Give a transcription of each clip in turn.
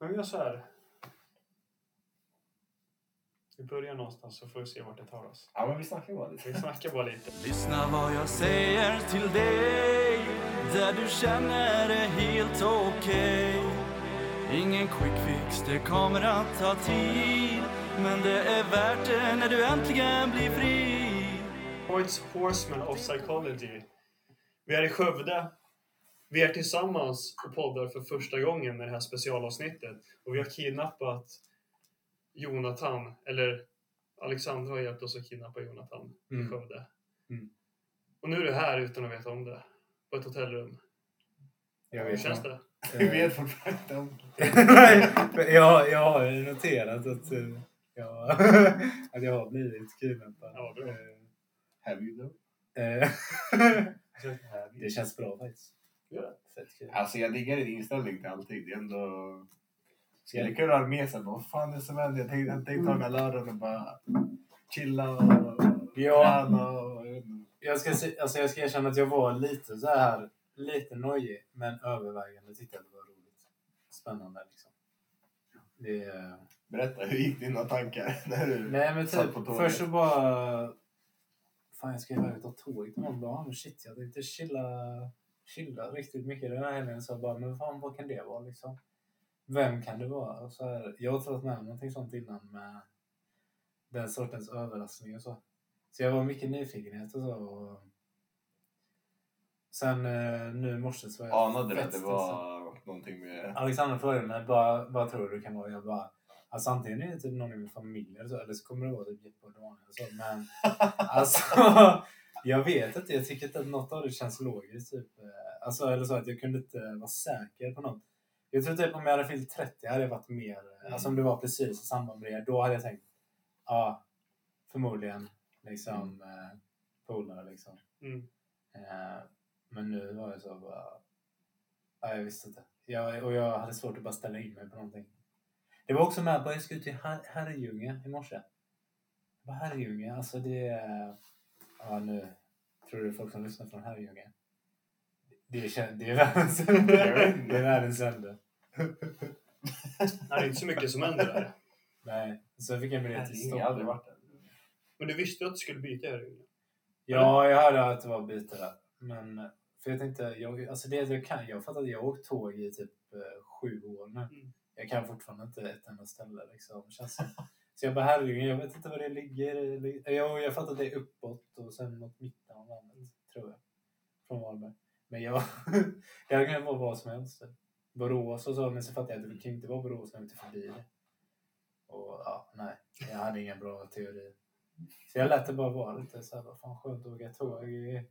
Men vi gör så här. Vi börjar någonstans så får vi se vart det tar oss. Ja, men vi snackar bara lite. Vi snackar bara lite. Lyssna vad jag säger till dig Där du känner det helt okej Ingen quick fix, det kommer att ta tid Men det är värt det när du äntligen blir fri Points Horseman of Psychology. Vi är i Skövde. Vi är tillsammans och poddar för första gången med det här specialavsnittet. Och vi har kidnappat Jonathan, eller Alexandra har hjälpt oss att kidnappa Jonathan i Mm. Skövde. Mm. Och nu är du här utan att veta om det. På ett hotellrum. Jag Hur vet känns inte. det? Vi vet fortfarande inte om men jag, jag har noterat att, eh, jag, att jag har blivit kidnappad. Ja, bra. Have you though? det känns bra faktiskt. Det? Kul. Alltså jag diggar din inställning till allting. Det är ändå... Ska Skulle jag, kunna ha med sig vad fan är det som händer? Jag tänkte, jag tänkte ta lördagen och bara chilla och Ja. träna och... jag ska, se- alltså jag ska erkänna att jag var lite så här, lite nojig, men övervägande tyckte jag det var roligt. Spännande liksom. Det, Berätta, hur gick dina tankar? När du... Nej men Satt typ, på tåget. först så bara... Fan jag ska iväg och ta tåget imorgon. Bara, ah, shit jag tänkte chilla, chilla riktigt mycket den här helgen. Så jag bara, men fan vad kan det vara liksom? Vem kan det vara? Och så här, jag har trott med om någonting sånt innan med den sortens överraskning och så. Så jag var mycket nyfikenhet och så. Och sen eh, nu i morse så var jag Anade du att det stressad. var någonting med... Alexander frågade mig vad, vad tror du det kan vara? Jag bara, alltså antingen är det typ någon i min familj eller så, eller så kommer det vara typ Jeppe och Daniel så. Men alltså, jag vet inte. Jag tycker inte att något av det känns logiskt. Typ. Eh, Alltså, eller så att jag kunde inte vara säker på något. Jag tror typ om jag hade fyllt 30 hade jag varit mer, Mm. alltså om det var precis i samband med det, då hade jag tänkt, ja, förmodligen liksom eh, polare liksom. Mm. Eh, men nu var jag så bara... Ja, jag visste inte. Jag, och jag hade svårt att bara ställa in mig på någonting. Det var också med på jag skulle till Her- Herrljunga i morse. Herrljunga, alltså det är... Ja, nu tror du folk som lyssnar från Herrljunga. Det är, det är världens ände. Det är världens ände. Nej, det är inte så mycket som händer där. Nej, så fick jag en biljett till Jag har aldrig Stockholm. varit där. Men du visste att du skulle byta här. Ja, jag hörde att det var byte där. Men för jag tänkte, jag, alltså det jag kan, jag fattar att jag har åkt tåg i typ eh, sju år nu. Mm. Jag kan fortfarande inte ett enda ställe liksom. Känns som. Så jag bara, herregud, jag vet inte var det ligger. Eller- Jag, jag fattar att det är uppåt och sen mot mitten av landet, tror jag. Från Varberg. Men jag, det hade kunnat vara vad som helst. Borås och så, men så fattade jag att det kan inte vara Borås när jag inte förbi det. Och ja, nej, jag hade ingen bra teori. Så jag lät det bara vara lite så här, vad fan skönt att åka tåg i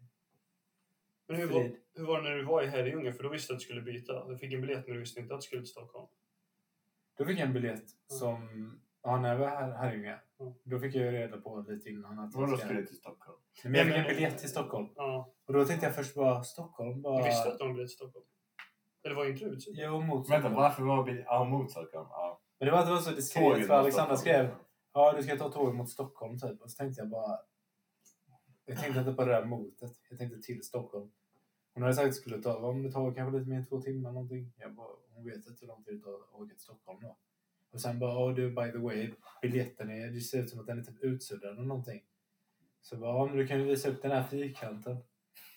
Men hur var, hur var det när du var i Herrljunga? För då visste du att du skulle byta. Du fick en biljett men du visste inte att du skulle till Stockholm. Då fick jag en biljett som, ja när jag var här, här inne, Mm. då fick jag ju reda på lite innan att Vadå jag ska... skulle du till Stockholm? Men jag fick en biljett till Stockholm. Ja. Och då tänkte jag först bara, Stockholm? Bara... Du visste att en biljett till Stockholm? Eller var inte du utsedd? Jo, mot Vänta, Stockholm. varför var vi... Ja, mot Stockholm. Ja. Men det var, det var så diskret Tåget för mot Alexandra Stockholm. skrev, ja du ska ta tåget mot Stockholm typ. Och så tänkte jag bara, jag tänkte inte på det där motet. Jag tänkte till Stockholm. Hon hade sagt att det skulle ta, om det tar kanske lite mer än två timmar någonting. Jag bara, hon vet inte hur lång tid det tar att åka till Stockholm då. Och sen bara, oh, du by the way, biljetten är, det ser ut som att den är typ utsuddad eller någonting. Så bara, ja, men du kan ju visa upp den här fyrkanten.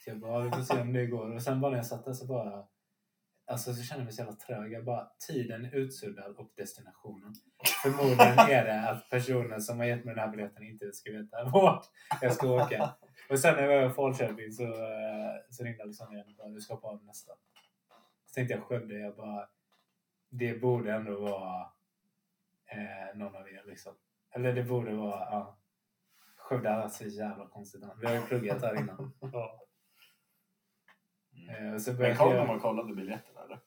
Så jag bara, ja, vi får se om det går. Och sen bara när jag satt där så bara, alltså så kände jag mig så jävla trög. Jag bara, tiden är utsuddad och destinationen. Förmodligen är det att personen som har gett mig den här biljetten inte ska veta vart jag ska åka. Och sen när jag var i Falköping så, eh, så ringde Alexander igen och bara, du ska på av nästa. Så tänkte jag Skövde, jag bara, det borde ändå vara eh, någon av er liksom. Eller det borde vara, ja. Skövde är så jävla konstigt namn. Vi har ju pluggat här innan. Ja. Eh, och så Men kom jag- de och kollade biljetterna eller?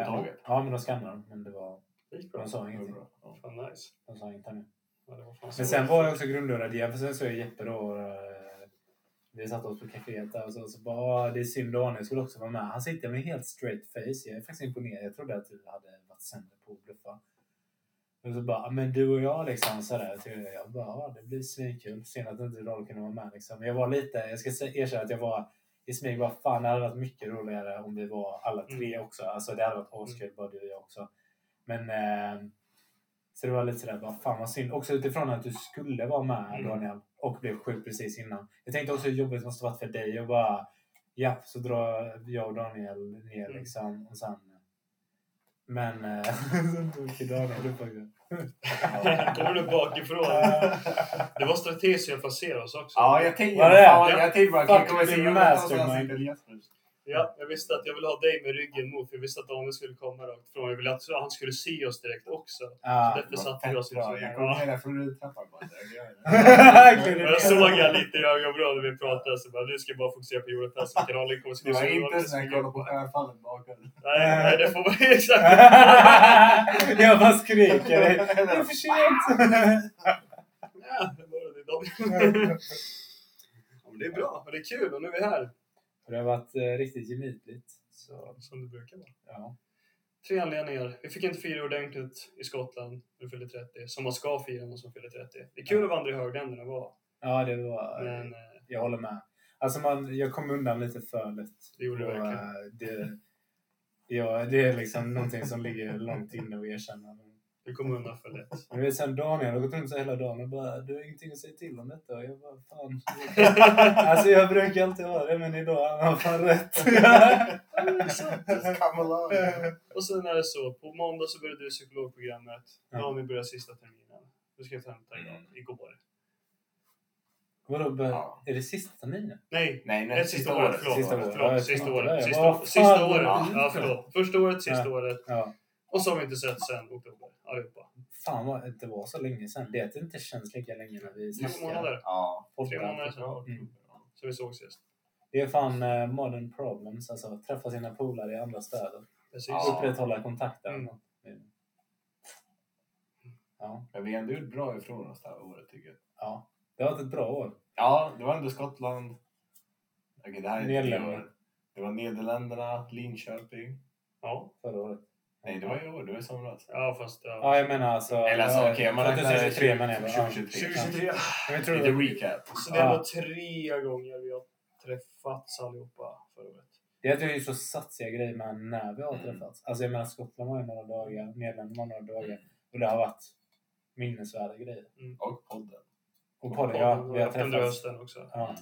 eh, på tåget? Ja, men de skannade dem. Men det var, Det gick bra. de sa ingenting. bra. Ja. Fan nice. De sa inget ännu. Ja, Men sen var jag också grundlurad igen, för sen så är Jeppe då... eh, Vi satt oss på kaféet där och så, så bara "Ah, det är synd Daniel skulle också vara med. Han sitter med helt straight face. Jag är faktiskt imponerad. Jag trodde att du hade varit sämre på att bluffa. Och så bara, "Ah, men du och jag liksom sådär. Jag bara, ja det blir svinkul. Synd att inte Daniel kunde vara med liksom. Men Jag var lite, jag ska erkänna att jag var i smyg bara fan det hade varit mycket roligare om vi var alla tre Mm. också. Alltså det hade varit askul bara du och jag också. Men eh, så det var lite sådär, bara fan vad synd. Också utifrån att du skulle vara med Mm. Daniel och blev sjuk precis innan. Jag tänkte också hur jobbigt det måste varit för dig och bara ja, så drar jag och Daniel ner Mm. liksom och sen men eh, sen tog upp också. Kommer du bakifrån? Det var strategiskt att placera oss också. Ja, jag tänkte fan, jag tänkte bara, Fuck, kommer det är se mastermind. Ja, jag visste att jag ville ha dig med ryggen mot, för jag visste att Daniel skulle komma rakt från. Jag ville att han skulle se oss direkt också. Ja. Därför satte vi oss liksom. Jag kommer Ja. ner där från rultrappan bara. jag såg jag lite i ögonvrån när vi pratade, så bara, nu ska jag bara fokusera på Jonas. Vi kan aldrig komma Det var inte så när jag kollade på stjärnfallet bakom. Nej, nej, det får man exakt. jag bara skriker. Det är för sent. Ja, det är bra, det är kul och nu är vi här. Det har varit eh, riktigt gemytligt. Så, Som det brukar vara. ja. Tre anledningar. Vi fick inte fira ordentligt i Skottland när vi fyllde 30, som man ska fira när som fyller 30. Det är kul att vandra i högländerna var. ja, det var... Men eh, Jag håller med. Alltså man, jag kom undan lite för lätt. det gjorde du Och, verkligen. eh, det, ja, det är liksom någonting som ligger långt inne att erkänna. Du kom undan för lätt. Men du vet sen Daniel har gått runt så hela dagen och bara du har ingenting att säga till om detta. Och jag bara fan. alltså jag brukar alltid ha det men idag har han fan rätt. Just come along. Och sen är det så, på måndag så började du psykologprogrammet. Daniel börjar sista terminen. Du ska hämta idag, Mm. igår. Vadå, bör, Ja. är det sista terminen? Nej, Nej, nej, nej sista året. Förlåt. Sista året. Förlåt, jag sista året. Sista, Vad sista fan, året. Ja, förlåt. Första året, sista Ja. året. Ja. Och så har vi inte sett sen oktober, allihopa. Fan vad det var så länge sedan. Det är inte känns lika länge när vi Tre snackar. månader. Ja. Tre månader sedan. Mm. Så vi såg sist. Det är fan eh, modern problems. Alltså träffa sina polare i andra städer. Precis. Ja. Upprätthålla kontakten. Mm. Ja, Men vi är ändå gjort bra ifrån oss det här året tycker jag. ja. Det har varit ett bra år. Ja, det var ändå Skottland. Okej, det här är inte det Nederländerna. Det var Nederländerna, Linköping. Ja. Förra året. Nej, det var i år. Det var i somras. ja, fast... Ja, Ja. jag menar alltså... Eller alltså, okej, om man räknar 2023 menar jag. Ja. 2023. 2023. Men jag tror Lite recap. Så det är ändå tre gånger vi har träffats allihopa förra året. det är att har gjort så satsiga grejer med när vi har Mm. träffats. Alltså jag menar Skottland var ju några dagar, Nederländerna var några dagar. Och det har varit minnesvärda grejer. Och podden. Och på det, ja, Och vi har under träffats. hösten också. Ja.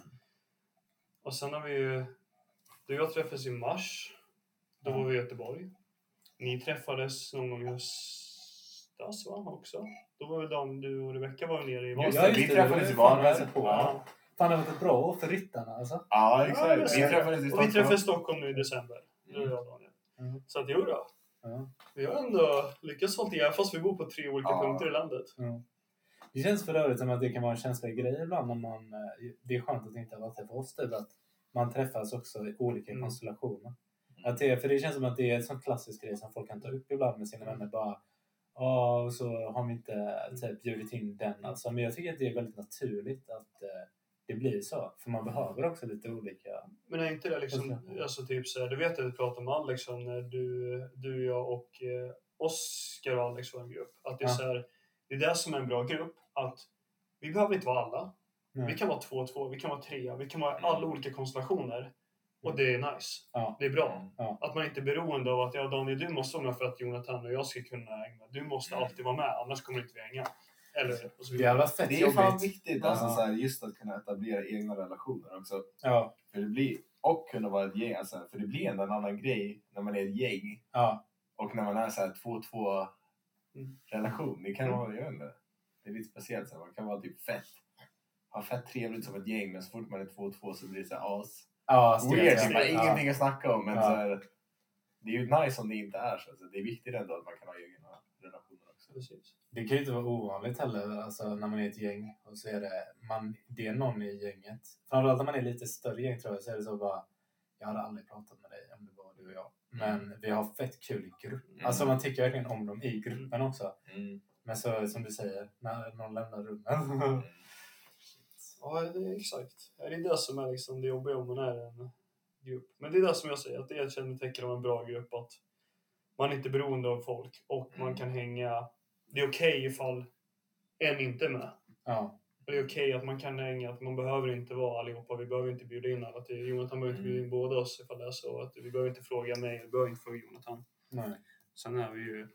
Och sen har vi ju... Du och jag träffades i mars. Då var vi i Göteborg. Ni träffades någon gång i höstas va? Också. Då var väl Dan, du och Rebecka var nere i det, just vi träffades i var fan på. Ja. Det har varit ett bra år för ryttarna alltså. Ja, Ja, exakt. Vi träffades i Och vi Stockholm. träffades i Stockholm nu i december. Du och jag Daniel. Mm. Så att jo då. Ja. Vi har ändå lyckats hålla även fast vi bor på tre olika Ja. punkter i landet. Ja. Det känns för övrigt som att det kan vara en känslig grej ibland när man... eh, Det är skönt att det inte har varit det för oss typ att man träffas också i olika Mm. konstellationer. Att det, för det känns som att det är en sån klassisk grej som folk kan ta upp ibland med sina vänner bara och så har vi inte typ, bjudit in den alltså. Men jag tycker att det är väldigt naturligt att eh, det blir så. För man behöver också lite olika... Men är inte det liksom, alltså typ så här, du vet att vi pratade om Alex om när du, du, jag och eh, Oskar och Alex var en grupp. Att det är Ja. så här, det är det som är en bra grupp. Att vi behöver inte vara alla. Nej. Vi kan vara två och två, vi kan vara tre, vi kan vara alla olika konstellationer. Och det är nice. Ja. Det är bra. Ja. Att man inte är beroende av att ja, Daniel, du måste vara med för att Jonathan och jag ska kunna hänga. Du måste alltid vara med, annars kommer inte vi hänga. Eller och så varit fett Det är fan jobbigt. viktigt Ja. alltså, så här, just att kunna etablera egna relationer också. Ja, För det blir, och kunna vara ett gäng. Alltså, för det blir ändå en annan grej när man är ett gäng ja, och när man är så här 2-2 Mm. relation. Det kan Mm. vara, jag vet inte. Det är lite speciellt. Så här, man kan vara typ fett. Ha fett trevligt som ett gäng men så fort man är 2-2 så blir det så här as. Ja. Weird, typ, Ja. ingenting att snacka om. Men Ja. så här, det är ju nice om det inte är så. så det är viktigt ändå att man kan ha egna relationer också. Precis. Det kan ju inte vara ovanligt heller alltså, när man är ett gäng och så är det, man, det är någon i gänget. Framförallt när man är lite större gäng tror jag så är det så bara jag hade aldrig pratat med dig om det var du och jag. Men vi har fett kul i grupp. Mm. Alltså man tycker verkligen om dem i gruppen också. Mm. Men så som du säger, när någon lämnar rummet. Ja, det är exakt. Det är det som är liksom det jobbiga om man är en grupp. Men det är det som jag säger, att det är ett kännetecken av en bra grupp att man är inte är beroende av folk och man Mm. kan hänga. Det är okej ifall en inte är med. ja, Och det är okej att man kan hänga, att man behöver inte vara allihopa. Vi behöver inte bjuda in alla till Jonathan behöver inte bjuda in båda oss ifall det är så. Att vi behöver inte fråga mig, vi behöver inte fråga Jonathan. Nej. Sen är vi ju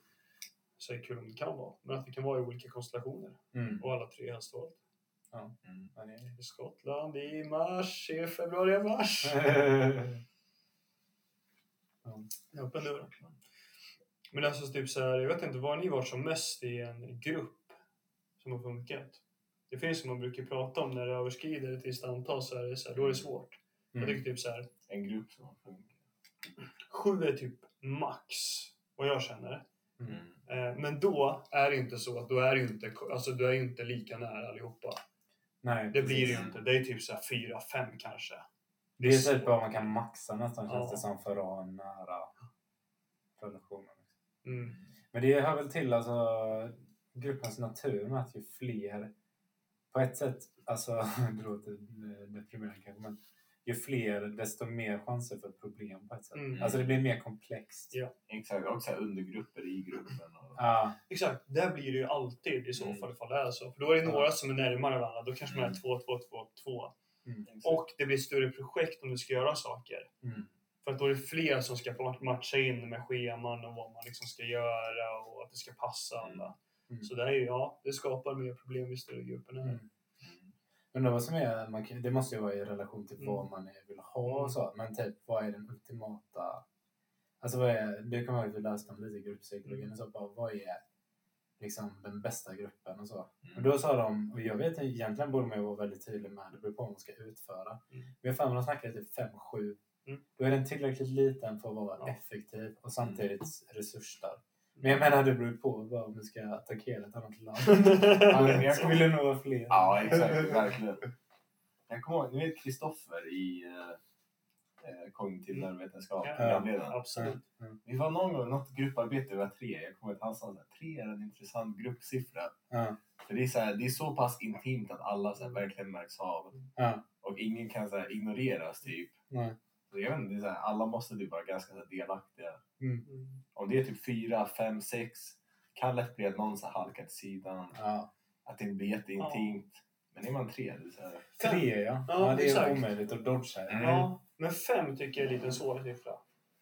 så kul om det kan vara, men att vi kan vara i olika konstellationer. Mm. Och alla tre helst vara Mm. Ja, det är- i Skottland i mars, i februari, mars. Det är öppen dörr. Men alltså typ så här, jag vet inte, var ni varit som mest i en grupp som har funkat? Det finns som man brukar prata om när det överskrider ett visst antal så är det, så här, då är det svårt. Jag Mm. tycker typ så här, En grupp som har funkat. sju är typ max, vad jag känner. Mm. Eh, Men då är det inte så att då är inte, alltså du är inte lika nära allihopa. Nej, Det blir det ju inte. Det är typ så fyra, fem kanske. Det är så. typ vad man kan maxa nästan känns Ja. det som för att ha en nära relation. Mm. Men det hör väl till alltså gruppens natur med att ju fler, på ett sätt, alltså det låter eh, deprimerande kanske, men ju fler desto mer chanser för problem på ett sätt. Mm. Alltså det blir mer komplext. Ja. Exakt, och så undergrupper i gruppen. Och... Ja, Exakt, där blir det ju alltid i så Mm. fall ifall det är så. För då är det Ja. några som är närmare varandra. Då kanske man är Mm. två, två, två, två. Exakt. Och det blir större projekt om du ska göra saker. Mm. För att då är det fler som ska ma- matcha in med scheman och vad man liksom ska göra och att det ska passa alla. Mm. Så det är ju, ja, det skapar mer problem ju större gruppen är. Mm. Mm. Undrar vad som är, man det måste ju vara i relation till Mm. vad man vill ha Mm. och så, men typ vad är den ultimata, alltså vad är, det kommer jag ihåg att vi läste om lite i grupppsykologin och så, bara, vad är liksom den bästa gruppen och så. Och Mm. då sa de, och jag vet egentligen borde man ju vara väldigt tydlig med, det beror på vad man ska utföra. Mm. Men jag för mig de snackade typ 5-7. Mm. Då är den tillräckligt liten för att vara Ja. effektiv och samtidigt resursstark. Men jag menar det beror på vad om du ska attackera ett annat land. men jag vill nog vara fler. Ja, exakt. Verkligen. Jag kommer ihåg, ni vet Kristoffer i eh, eh, kognitiv Mm. nervvetenskap, Ja. programledaren. Absolut. Mm. Vi var någon gång något grupparbete, vi var tre. Jag kommer ihåg att han sa att tre är en intressant gruppsiffra. Ja. För det är, så här, det är så pass intimt att alla så här, verkligen märks av. Ja. Och ingen kan så här, ignoreras typ. Jag vet inte, det är så här, alla måste typ vara ganska så här, delaktiga. Mm. Om det är typ fyra, fem, sex kan lätt bli att någon så här, halkar till sidan. Ja. Att det inte blir jätteintimt. Men är man tre, det är så här, Tre ja. Ja, ja det är exakt. omöjligt att dodga. Mm. Ja, men fem tycker jag är lite en svårare siffra.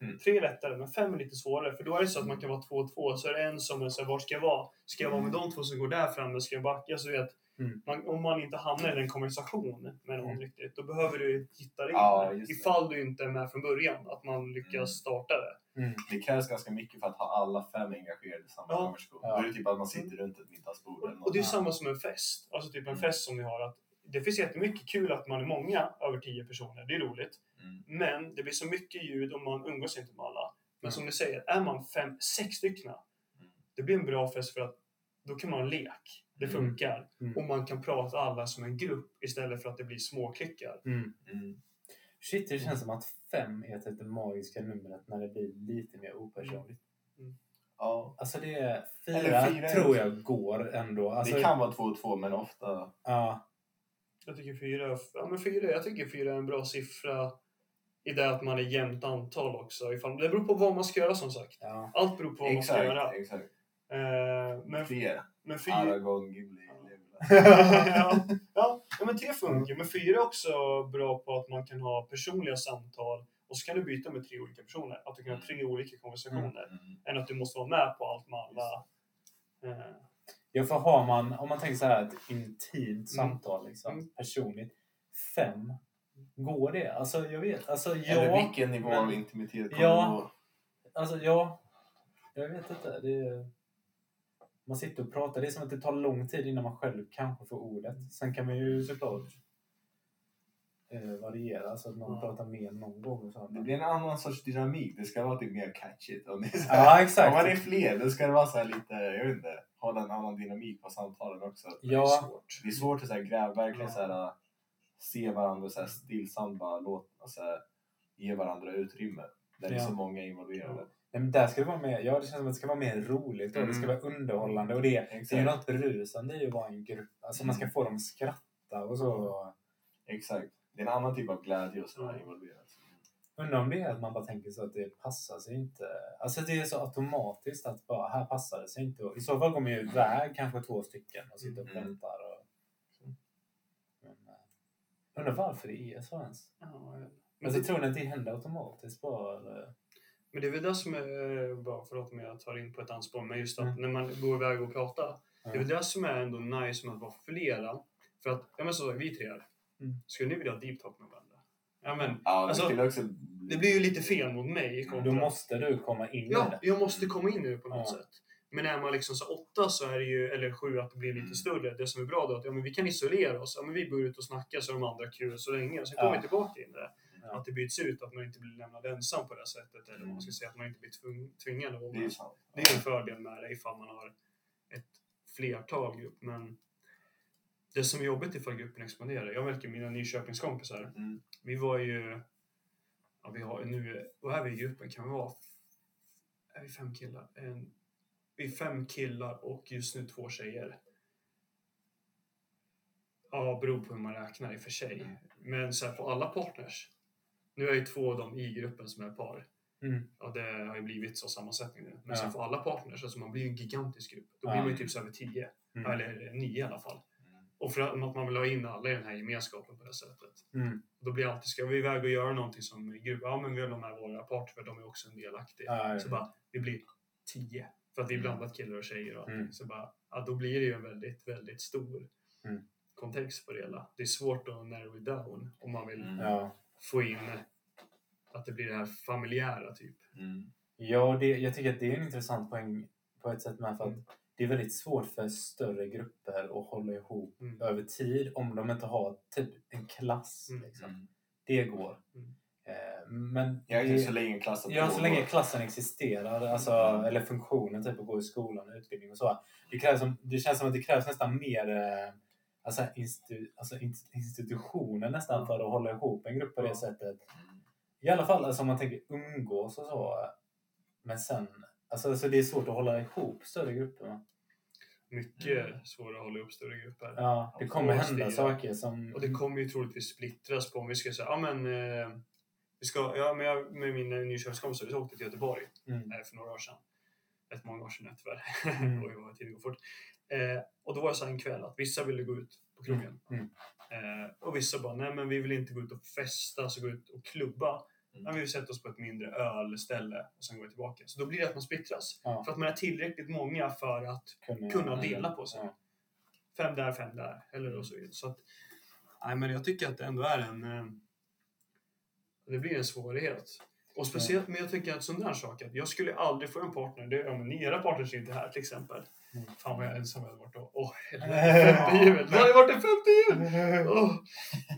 Mm. Tre är lättare, men fem är lite svårare. För då är det så att man kan vara två och två. Så är det en som är så här, vart ska jag vara? Ska jag vara med de två som går där framme? Ska jag backa? Så vet, Mm. man, om man inte hamnar i en konversation med någon Mm. riktigt, då behöver du hitta in Ja, det. Ifall du inte är med från början, att man lyckas Mm. starta det. Mm. Det krävs ganska mycket för att ha alla fem engagerade i samma Ja. konversation. Ja. Då är det typ att man sitter runt ett middagsbord. Och, och det är samma som en fest. Alltså typ en Mm. fest som vi har. Att det finns jättemycket kul att man är många, över tio personer. Det är roligt. Mm. Men det blir så mycket ljud och man umgås inte med alla. Men Mm. som ni säger, är man fem, sex stycken, Mm. det blir en bra fest för att då kan man ha lek. Det Mm. funkar. Mm. Och man kan prata alla som en grupp istället för att det blir småklickar. Mm. Mm. Shit, det känns som att fem är typ det magiska numret när det blir lite mer opersonligt. Ja. Alltså det är fyra, fyra tror också. jag går ändå. Alltså, det kan vara två och två, men ofta... Ja, Jag tycker fyra, ja, men fyra, jag tycker fyra är en bra siffra i det att man är jämnt antal också. Ifall, det beror på vad man ska göra som sagt. ja. Allt beror på vad man ska göra. Exakt, exakt. Eh, men, Fler. Men fyra... Ja. Legolas. ja, ja, ja, men tre funkar. Men fyra är också bra på att man kan ha personliga samtal och så kan du byta med tre olika personer. Att du kan ha tre olika konversationer. Mm. Än att du måste vara med på allt med alla. Eh, Ja, för har man, om man tänker så här, ett intimt samtal, liksom, Mm. personligt. Fem, går det? Alltså, jag vet. Alltså, ja. Eller vilken nivå men- av intimitet kommer Ja. det vara? Alltså, ja. Jag vet inte. Det är... Man sitter och pratar. Det är som att det tar lång tid innan man själv kanske får ordet. Sen kan man ju såklart eh, variera så att man Ja. pratar mer någon gång. Och så. Det blir en annan sorts dynamik. Det ska vara typ mer catchigt. Om, det Ja, exakt. om man är fler, då ska det vara så lite, jag vet inte, hålla en annan dynamik på samtalen också. Det är Ja, svårt. Det är svårt att så här, gräva, verkligen Ja. så här, äh, se varandra så här, stillsamt bara låta, så här, ge varandra utrymme. Där det är Ja. så många involverade. Nej, men där ska det vara mer, ja, det känns som att det ska vara mer roligt och det ska Mm. vara underhållande. Och det, det är något berusande i att vara en grupp. Alltså man ska Mm. få dem att skratta och så. Exakt. Det är en annan typ av glädje vara Mm. involverad. Undrar om det är att man bara tänker så att det passar sig inte. Alltså det är så automatiskt att bara, här passar det sig inte. Och I så fall går man ju iväg kanske två stycken och sitter och Mm. väntar. Och... Undrar varför det är så ens. Men, Alltså, tror ni att det händer automatiskt bara? Eller? Men det är väl det som är, bara förlåt om jag tar in på ett annat spår, men just att Mm. när man går iväg och pratar. Det är Ja. väl det som är ändå nice med att vara flera. För att, ja men så sagt, vi tre här. Mm. Skulle ni vilja ha deep talk med varandra? Ja men, Ja, det Alltså, skulle också... det blir ju lite fel mot mig. Mm. Då måste du komma in i Ja, det. jag måste komma in i det på något Ja. sätt. Men är man liksom så åtta så är det ju, eller sju, att det blir lite Mm. större. Det som är bra då är att ja, men vi kan isolera oss. Ja, men vi går ut och snackar så de andra kul så länge. Sen kommer Ja. vi tillbaka in i det. Ja. Att det byts ut, att man inte blir lämnad ensam på det sättet. Eller man ska säga, att man inte blir tvung, tvingad Det är sant. Det är en fördel med det ifall man har ett flertal grupp. Men det som är jobbigt ifall gruppen expanderar. Jag märker mina Nyköpingskompisar. Mm. Vi var ju... Ja, vi har nu... Vad är vi i gruppen? Kan vi vara... Är vi fem killar? En, vi är fem killar och just nu två tjejer. Ja, beror på hur man räknar i och för sig. Mm. Men så här, på alla partners. Nu är ju två av dem i gruppen som är par. Mm. Ja, det har ju blivit så sammansättning nu. Men Ja. sen för alla partners, alltså man blir ju en gigantisk grupp. Då Ja. blir man ju typ så över tio. Mm. Eller nio i alla fall. Mm. Och för att man vill ha in alla i den här gemenskapen på det sättet. Mm. Då blir alltid, ska vi iväg och göra någonting som grupp? Ja, men vi vill ha med våra partner för de är också en delaktiga. Ja, ja. Så bara, vi blir tio. För att vi är Mm. blandat killar och tjejer och allting. Mm. Så bara, ja, då blir det ju en väldigt, väldigt stor kontext på det hela. Det är svårt att narrow it down om man vill. Ja. Få in att det blir det här familjära typ. Mm. Ja, det, jag tycker att det är en intressant poäng på ett sätt med för att Mm. det är väldigt svårt för större grupper att hålla ihop Mm. över tid om de inte har typ en klass. Mm. Liksom. Mm. Det går. Mm. Eh, men Ja, det, så länge klassen ja, så länge klassen existerar, alltså, Mm. eller funktionen, typ att gå i skolan, utbildning och så. Det, krävs, som- det känns som att det krävs nästan mer eh, alltså, institu, alltså, in- institutioner nästan för att hålla ihop en grupp på det sättet. I alla fall alltså, om man tänker umgås och så. Men sen, alltså, alltså det är svårt att hålla ihop större grupper. Va? Mycket Mm. svårare att hålla upp större grupper. Ja, det kommer måste hända ju. saker som... Och det kommer ju troligtvis splittras på om vi ska säga, ja men eh, vi ska, ja men jag med min Nyköpingskompisar, vi åkte till Göteborg Mm. eh, för några år sedan. Rätt många år sedan nu, tyvärr. Mm. Oj vad tiden går fort. Eh, och då var det så en kväll att vissa ville gå ut på krogen. Mm. Eh, och vissa bara, nej men vi vill inte gå ut och festa, alltså gå ut och klubba. Mm. Men vi vill sätta oss på ett mindre ölställe och sen gå tillbaka. Så då blir det att man splittras. Ja. För att man är tillräckligt många för att kunna, kunna dela på sig. Ja. fem där, fem där. Eller och så vidare. Så att, nej, men jag tycker att det ändå är en... Eh, det blir en svårighet. Och speciellt, men jag tycker att sån där sak, att jag skulle aldrig få en partner, det, ja, men era partners är inte här till exempel. Mm. Fan vad jag är ensam jag hade varit då. Åh, helvete, femte hjulet! Det hade varit en femte hjul! Åh.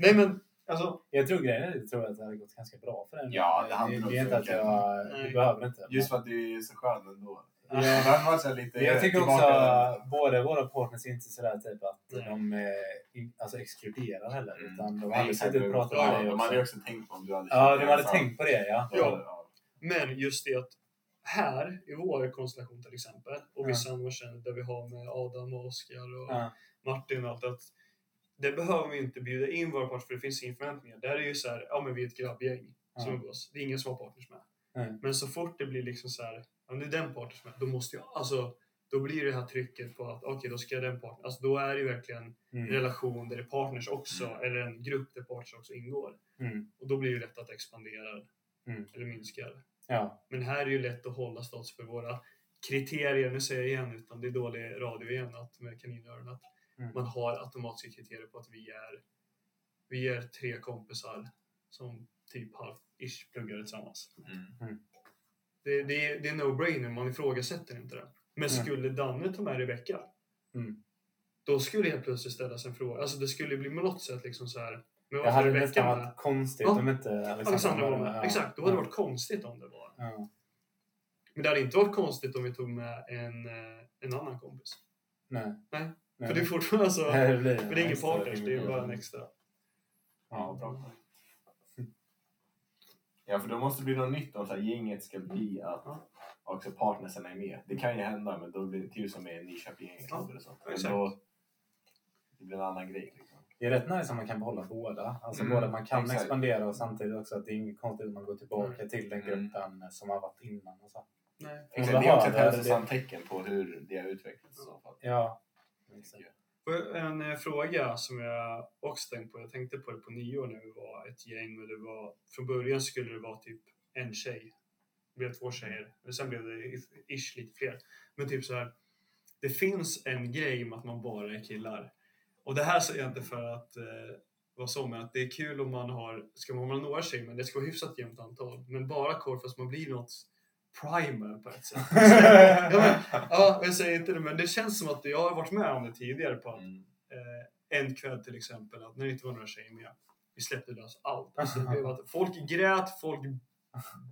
Nej men, alltså, Jag tror grejen är jag tror att det hade gått ganska bra för den. Ja, det hade det, nog det inte att jag... Nej. Behöver inte. Just för att du är så skön ändå. Ja. Här lite jag tycker också att båda våra partners är inte sådär typ att Nej. de eh, alltså exkluderar heller. Mm. Utan de Nej, hade suttit och pratat med dig De hade också. också tänkt på om du hade Ja, de hade tänkt på det ja. Ja. ja. men just det att här i vår konstellation till exempel, och vissa andra känner där vi har med Adam och Oskar och Ja. Martin och allt att det behöver vi inte bjuda in våra partners för det finns inga förväntningar. Där är det ju så här, ja men vi är ett grabbgäng som umgås. Det är ingen som har partners med. Nej. Men så fort det blir liksom så här, ja det är den partners med, då måste jag, alltså då blir det här trycket på att okej då ska den partner, alltså då är det ju verkligen en Mm. relation där det är partners också, Mm. eller en grupp där partners också ingår. Mm. Och då blir det lätt att det expanderar Mm. eller minskar. Ja. Men här är det ju lätt att hålla stats för våra kriterier, nu säger jag igen, utan det är dålig radio igen att med kaninöron, att Mm. man har automatiska kriterier på att vi är, vi är tre kompisar som typ halv-ish pluggar tillsammans. Mm. Det, det, är- det är no-brainer, man ifrågasätter inte det. Men Mm. skulle Danne ta med Rebecka, Mm. då skulle helt plötsligt ställas en fråga. Alltså det skulle bli på något sätt liksom så här. Men Det varför hade nästan med? varit konstigt Ja. om inte Alexandra, Alexandra var med. Ja. Exakt, då hade det Ja. varit konstigt om det var. Ja. Men det hade inte varit konstigt om vi tog med en, eh, en annan kompis. Nej. Nej. Nej. För det är fortfarande alltså, Nej, det blir för det är ingen partners, det är bara en extra. Ja, bra. Ja, för då måste det bli något nytt om så här, gänget ska bli att Ja. också partnersen är med. Det kan ju hända, men då blir det som med Nyköping-gänget. Ja, eller så. Men då, det blir en annan grej. Liksom. Det är rätt nice om man kan behålla båda. Alltså Mm, båda man kan exakt. expandera och samtidigt också att det är inget konstigt om man går tillbaka till den Mm. gruppen som har varit innan. Och så. Nej. Exakt, det är också ett hälsosamt tecken på hur det har utvecklats. så fall. Ja. En eh, fråga som jag också tänkt på. Jag tänkte på det på nyår när vi var ett gäng och det var från början skulle det vara typ en tjej. Det blev två tjejer. Men sen blev det ish lite fler. Men typ så här. Det finns en grej med att man bara är killar. Och det här säger jag inte för att eh, vara så, men att det är kul om man har, ska man ha några tjejer, men det ska vara hyfsat jämnt antal. Men bara korv fast man blir något primer på ett sätt. ja, men, ja, jag säger inte det, men det känns som att jag har varit med om det tidigare på att Mm. eh, en kväll till exempel, att när det inte var några tjejer med, vi släppte lös allt. Alltså, att folk grät, folk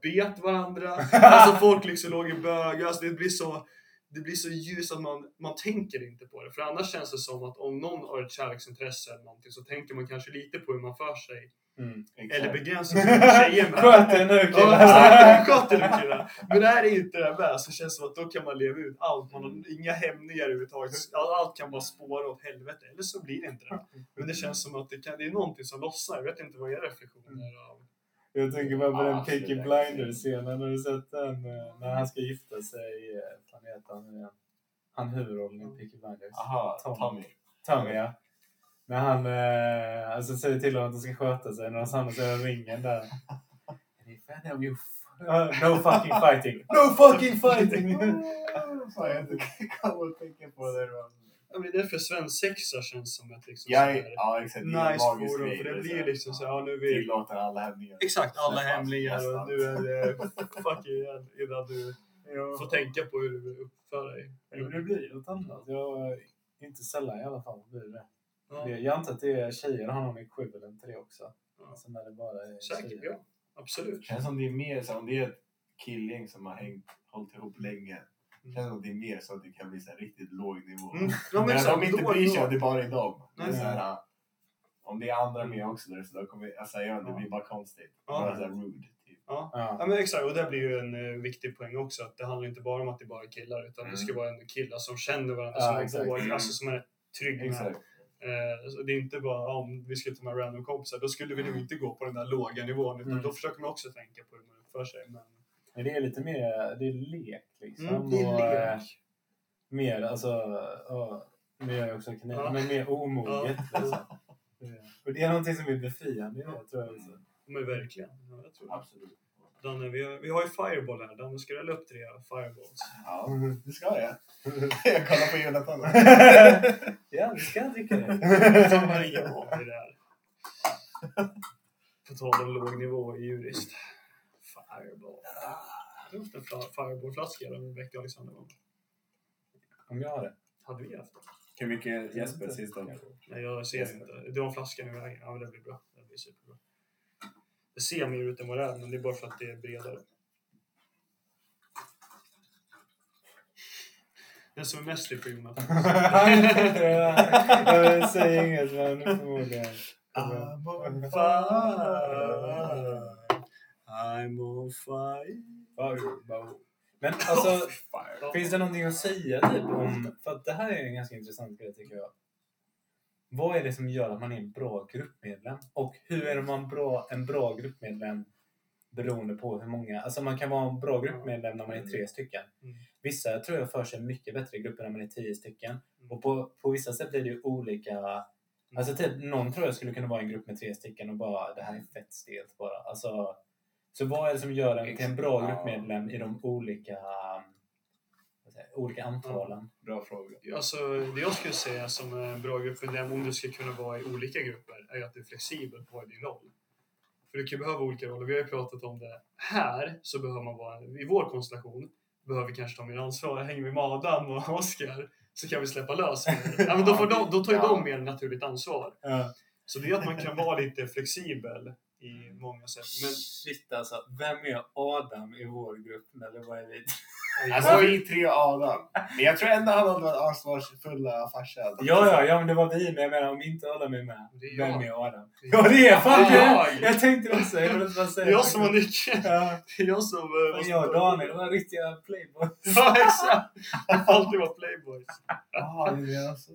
bet varandra, alltså folk liksom låg i bögar. Alltså, det blir så det blir så ljust att man, man tänker inte på det. För annars känns det som att om någon har ett kärleksintresse eller någonting så tänker man kanske lite på hur man för sig. Mm. Eller begränsar sig tjejer med. Sköt dig nu killar! Sköt er nu killar. Men är det inte det med så känns det som att då kan man leva ut allt. Man har inga hämningar överhuvudtaget. All- Allt kan bara spåra åt helvete. Eller så blir det inte det. Men det känns som att det, kan, det är någonting som lossnar. Jag vet inte vad era reflektioner är av. Jag tänker bara på Ja, den Peaky. Blinders-scenen. Har du sett den? eh, När han ska gifta sig. eh, Vad heter han igen? Han huvudrollen i Peaky Blinders. Aha, Tom. Tommy. Tommy, ja. När han eh, alltså, säger till honom att de ska sköta sig när de samlas i ringen där. You no fucking fighting. No fucking fighting! Fan, jag att tänka på det. Ja, men det är därför svensexa känns som ett liksom Jag är, ja, exakt. Det nice forum. För det blir liksom så här, ja, nu vi Tillåter alla hämningar. Exakt, alla hämningar och nu är det fuck igen innan du Ja. får tänka på hur du vill uppföra dig. Jo, det blir något annat. Jag, inte sällan i alla fall blir det. Ja, det. Jag antar att det är tjejer har någon equivalent till det också. Ja. Alltså när det bara är säkert, tjejer. ja. Absolut. känns som det är mer så om det är ett killgäng som har hängt, hållit ihop länge. Känns som det är mer så att det kan bli så här riktigt låg nivå. Mm. Ja, men men att exakt, de inte bryr sig det bara är dem. Det är Nej. så här, äh, om det är andra med också där, så då kommer alltså, jag vet, inte, det Ja. blir bara konstigt. Ja. Bara så rude. Typ. Ja. Ja. ja, men exakt. Och det blir ju en eh, viktig poäng också. Att det handlar inte bara om att det bara är killar. Utan det ska Mm. vara en killar som känner varandra. Ja, som exakt. vågar, alltså som är trygg med. Exakt. Eh, så det är inte bara "Ja, om vi skulle ta med random kompisar. Då skulle vi nog inte gå på den där låga nivån. Utan Mm. då försöker man också tänka på hur man uppför sig. Men, Men det är lite mer, det är lek liksom. mm, det och, är eh, lek. Mer, alltså, ja, nu gör jag också kanin, Ja. men mer omoget. Ja. Liksom. Och det är någonting som är befriande i det tror jag. Också. Men verkligen. Ja, jag tror det. Absolut. Danne, vi har, vi har ju Fireball här. Danne, ska du hälla upp tre Fireballs? Ja, det ska jag. jag kollar på Jonathan. ja, vi ska dricka det. Som mat i det här. På tal om låg nivå i juriskt. Fireball. Jag har haft en fla- Fireball-flaska den veckan Alexander var med. Om jag har det. Hade vi haft det? Hur mycket Jesper sist då? Nej, jag ser inte. Du har en flaska nu i vägen. Ja, men det blir bra. Det blir superbra. Det ser mer ut än vad det är, men det är bara för att det är bredare. Den som är mest i filmen. Jag säger inget, men förmodligen. I'm on fire. I'm on fire. Fireball. Men alltså, finns det någonting att säga typ om... För att det här är en ganska intressant grej tycker jag. Vad är det som gör att man är en bra gruppmedlem? Och hur är man bra, en bra gruppmedlem beroende på hur många... Alltså man kan vara en bra gruppmedlem när man är tre stycken. Mm. Vissa tror jag för sig mycket bättre i grupper när man är tio stycken. Mm. Och på, på vissa sätt blir det ju olika... Alltså typ, någon tror jag skulle kunna vara i en grupp med tre stycken och bara det här är fett stelt bara. Alltså, så vad är det som gör en till en bra gruppmedlem i de olika, jag, olika antalen? Bra fråga. Alltså, det jag skulle säga som en bra gruppmedlem, om du ska kunna vara i olika grupper, är att du är flexibel på din roll. För du kan behöva olika roller. Vi har ju pratat om det. Här så behöver man vara, i vår konstellation, behöver vi kanske ta mer ansvar. Hänger vi med Adam och Oskar så kan vi släppa lös. Ja, men då, får de, då tar ju Ja. de mer naturligt ansvar. Ja. Så det är att man kan vara lite flexibel i många sätt. Men Shit alltså, vem är Adam i vår grupp? Eller vad är vi? Alltså vi tre Adam. Men jag tror ändå han hade varit ansvarsfulla farsa. Ja, ja, ja, men det var vi. Men jag menar om inte Adam är med, Det är vem jag. är Adam? Ja, det är fan Det är jag! jag. Tänkte också, jag ville bara Det säga är jag som har nyckeln. Ja, Det är jag som... måste- jag och Daniel var riktiga playboys. Ja, exakt! Det får alltid vara playboys. Ja, det är så.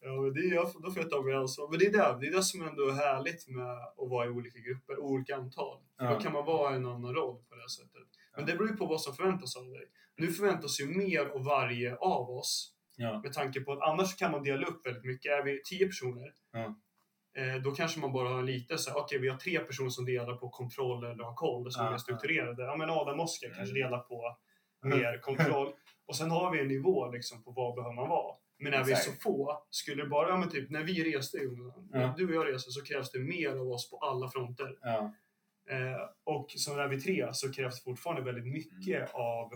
Ja, men det är jag, då får jag ta mig ansvar. Men det är det, det är det som ändå är härligt med att vara i olika grupper, olika antal. För Ja. Då kan man vara i en annan roll på det sättet. Men det beror ju på vad som förväntas av dig. Nu förväntas ju mer av varje av oss Ja. Med tanke på att annars kan man dela upp väldigt mycket. Är vi tio personer, Ja. eh, då kanske man bara har lite så här, okej vi har tre personer som delar på kontroll eller har koll, som Ja, är strukturerade. Ja men Adam Oskar kanske Mm. delar på mer kontroll. Och sen har vi en nivå liksom på vad behöver man vara. Men när vi är så få, skulle det bara, ja men typ när vi reste, Jonas, Ja. du och jag reser, så krävs det mer av oss på alla fronter. Ja. Eh, och så när vi är tre så krävs det fortfarande väldigt mycket Mm. av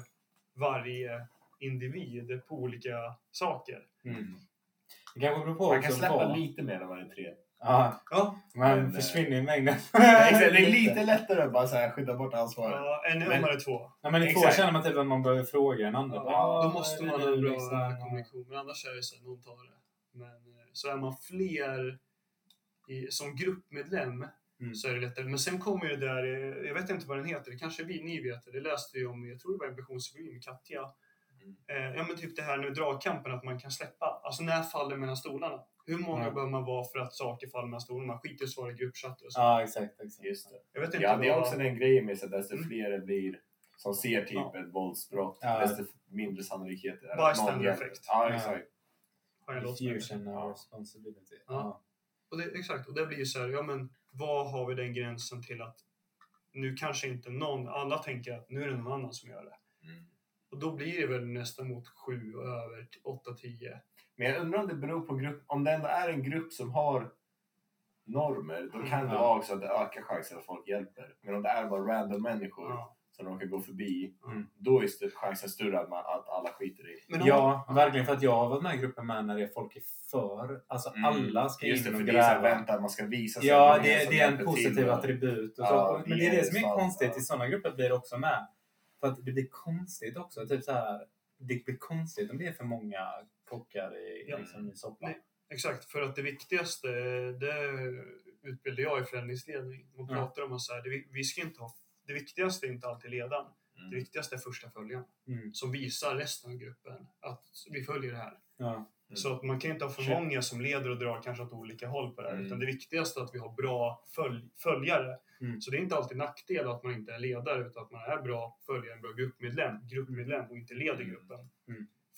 varje individ på olika saker. Mm. Det kanske beror på Man kan släppa vad- lite mer när man är tre. Ja, Ja, man Men, eh, försvinner i mängden. Exakt, det är lite lättare att bara så här skydda bort ansvaret. ja en Men- om man är två. Ja, men i två känner man typ att man behöver fråga en annan. Ja, då "Ah, måste man ha en bra liksom?" kommunikation. Men annars är det så att någon tar det. Men eh, så är man fler i, som gruppmedlem Mm. så är det lättare. Men sen kommer ju det där, eh, jag vet inte vad den heter, det kanske vi, ni vet det. Det läste vi om, jag tror det var ambitionspsykologi med Katja. Mm. Eh, ja men typ det här med dragkampen, att man kan släppa. Alltså när faller mellan stolarna? Hur många Ja. behöver man vara för att saker faller mellan stolarna? Man skiter i att svara i gruppchatter och så. Ja, exakt. exakt. Just det. Jag vet inte Ja, det är också den grejen med så att desto Mm. fler det blir som ser typ Ja. ett våldsbrott, Ja. desto mindre sannolikhet är det att någon effect. Ja, exakt. mig. Diffusion Ja. och responsibility. Ja. Ja. Och det, exakt, och det blir ju så här, ja men vad har vi den gränsen till att nu kanske inte någon, alla tänker att nu är det någon annan som gör det. Mm. Och då blir det väl nästan mot sju och över till åtta, tio. Men jag undrar om det beror på grupp, om det ändå är en grupp som har normer, då kan det Ja. vara också att det ökar chansen att folk hjälper. Men om det är bara random människor Ja. som råkar gå förbi, Mm. då är chansen större att, man, att alla skiter i. Men Ja, verkligen. För att jag har varit med i gruppen med när det är folk är för. Alltså Mm. alla ska Just det, in för och det är så här, vänta, man ska visa sig. Ja, det, det är en positiv attribut. Och Ja, så. Men det är det som är konstigt. ja. I sådana grupper blir det också med. För att det blir konstigt också. Typ så här, det blir konstigt om det är för många kockar i, Ja. liksom, i soppan. Nej. Exakt, för att det viktigaste, det utbildar jag i förändringsledning. Man pratar om att så här, det, vi- ska inte ha, det viktigaste är inte alltid ledaren. Det Mm. viktigaste är första följaren. Mm. Som visar resten av gruppen att vi följer det här. Ja. Mm. Så att man kan inte ha för många som leder och drar kanske åt olika håll på det här. Mm. Utan det viktigaste är att vi har bra följ, följare. Mm. Så det är inte alltid nackdel att man inte är ledare utan att man är bra följare, en bra gruppmedlem, gruppmedlem och inte leder Mm. gruppen.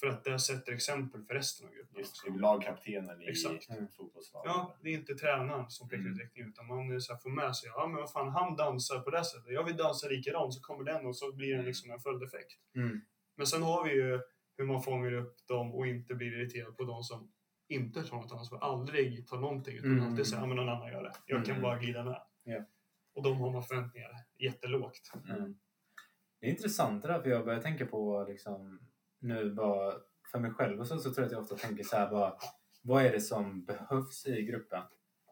Mm. För att det sätter exempel för resten av gruppen Just lagkaptenen i Exakt. Mm. fotbollslaget. Ja, det är inte tränaren som pekar ut Mm. riktning utan man är så här, får med sig, ja men vad fan, han dansar på det sättet. Jag vill dansa likadant så kommer den och så blir det liksom en följdeffekt. Mm. Men sen har vi ju hur man fångar upp dem och inte blir irriterad på de som inte tar något ansvar. Aldrig tar någonting utan Mm. alltid säger ja men någon annan gör det. Jag kan Mm. bara glida med. Ja. Och de har man förväntningar jättelågt. Mm. Det är intressant det där, för jag börjar tänka på liksom, nu bara för mig själv och så, så tror jag att jag ofta tänker så här bara, vad är det som behövs i gruppen?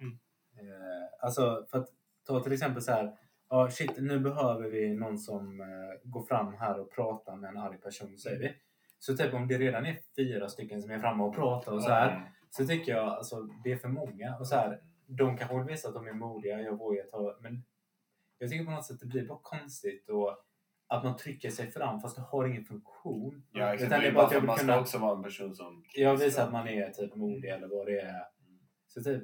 Mm. Eh, alltså, för att ta till exempel så här, ja shit, nu behöver vi någon som eh, går fram här och pratar med en arg person, säger vi. Så typ om det redan är fyra stycken som är framme och pratar och så här, Mm. så tycker jag alltså det är för många. Och så här, de kanske vill visa att de är modiga, jag vågar ta... Men jag tycker på något sätt det blir bara konstigt och att man trycker sig fram fast det har ingen funktion. Ja, exakt. Utan Det är bara att jag man ska kunna- också vara en person som... Jag visar att man är typ modig eller vad det är. Så typ,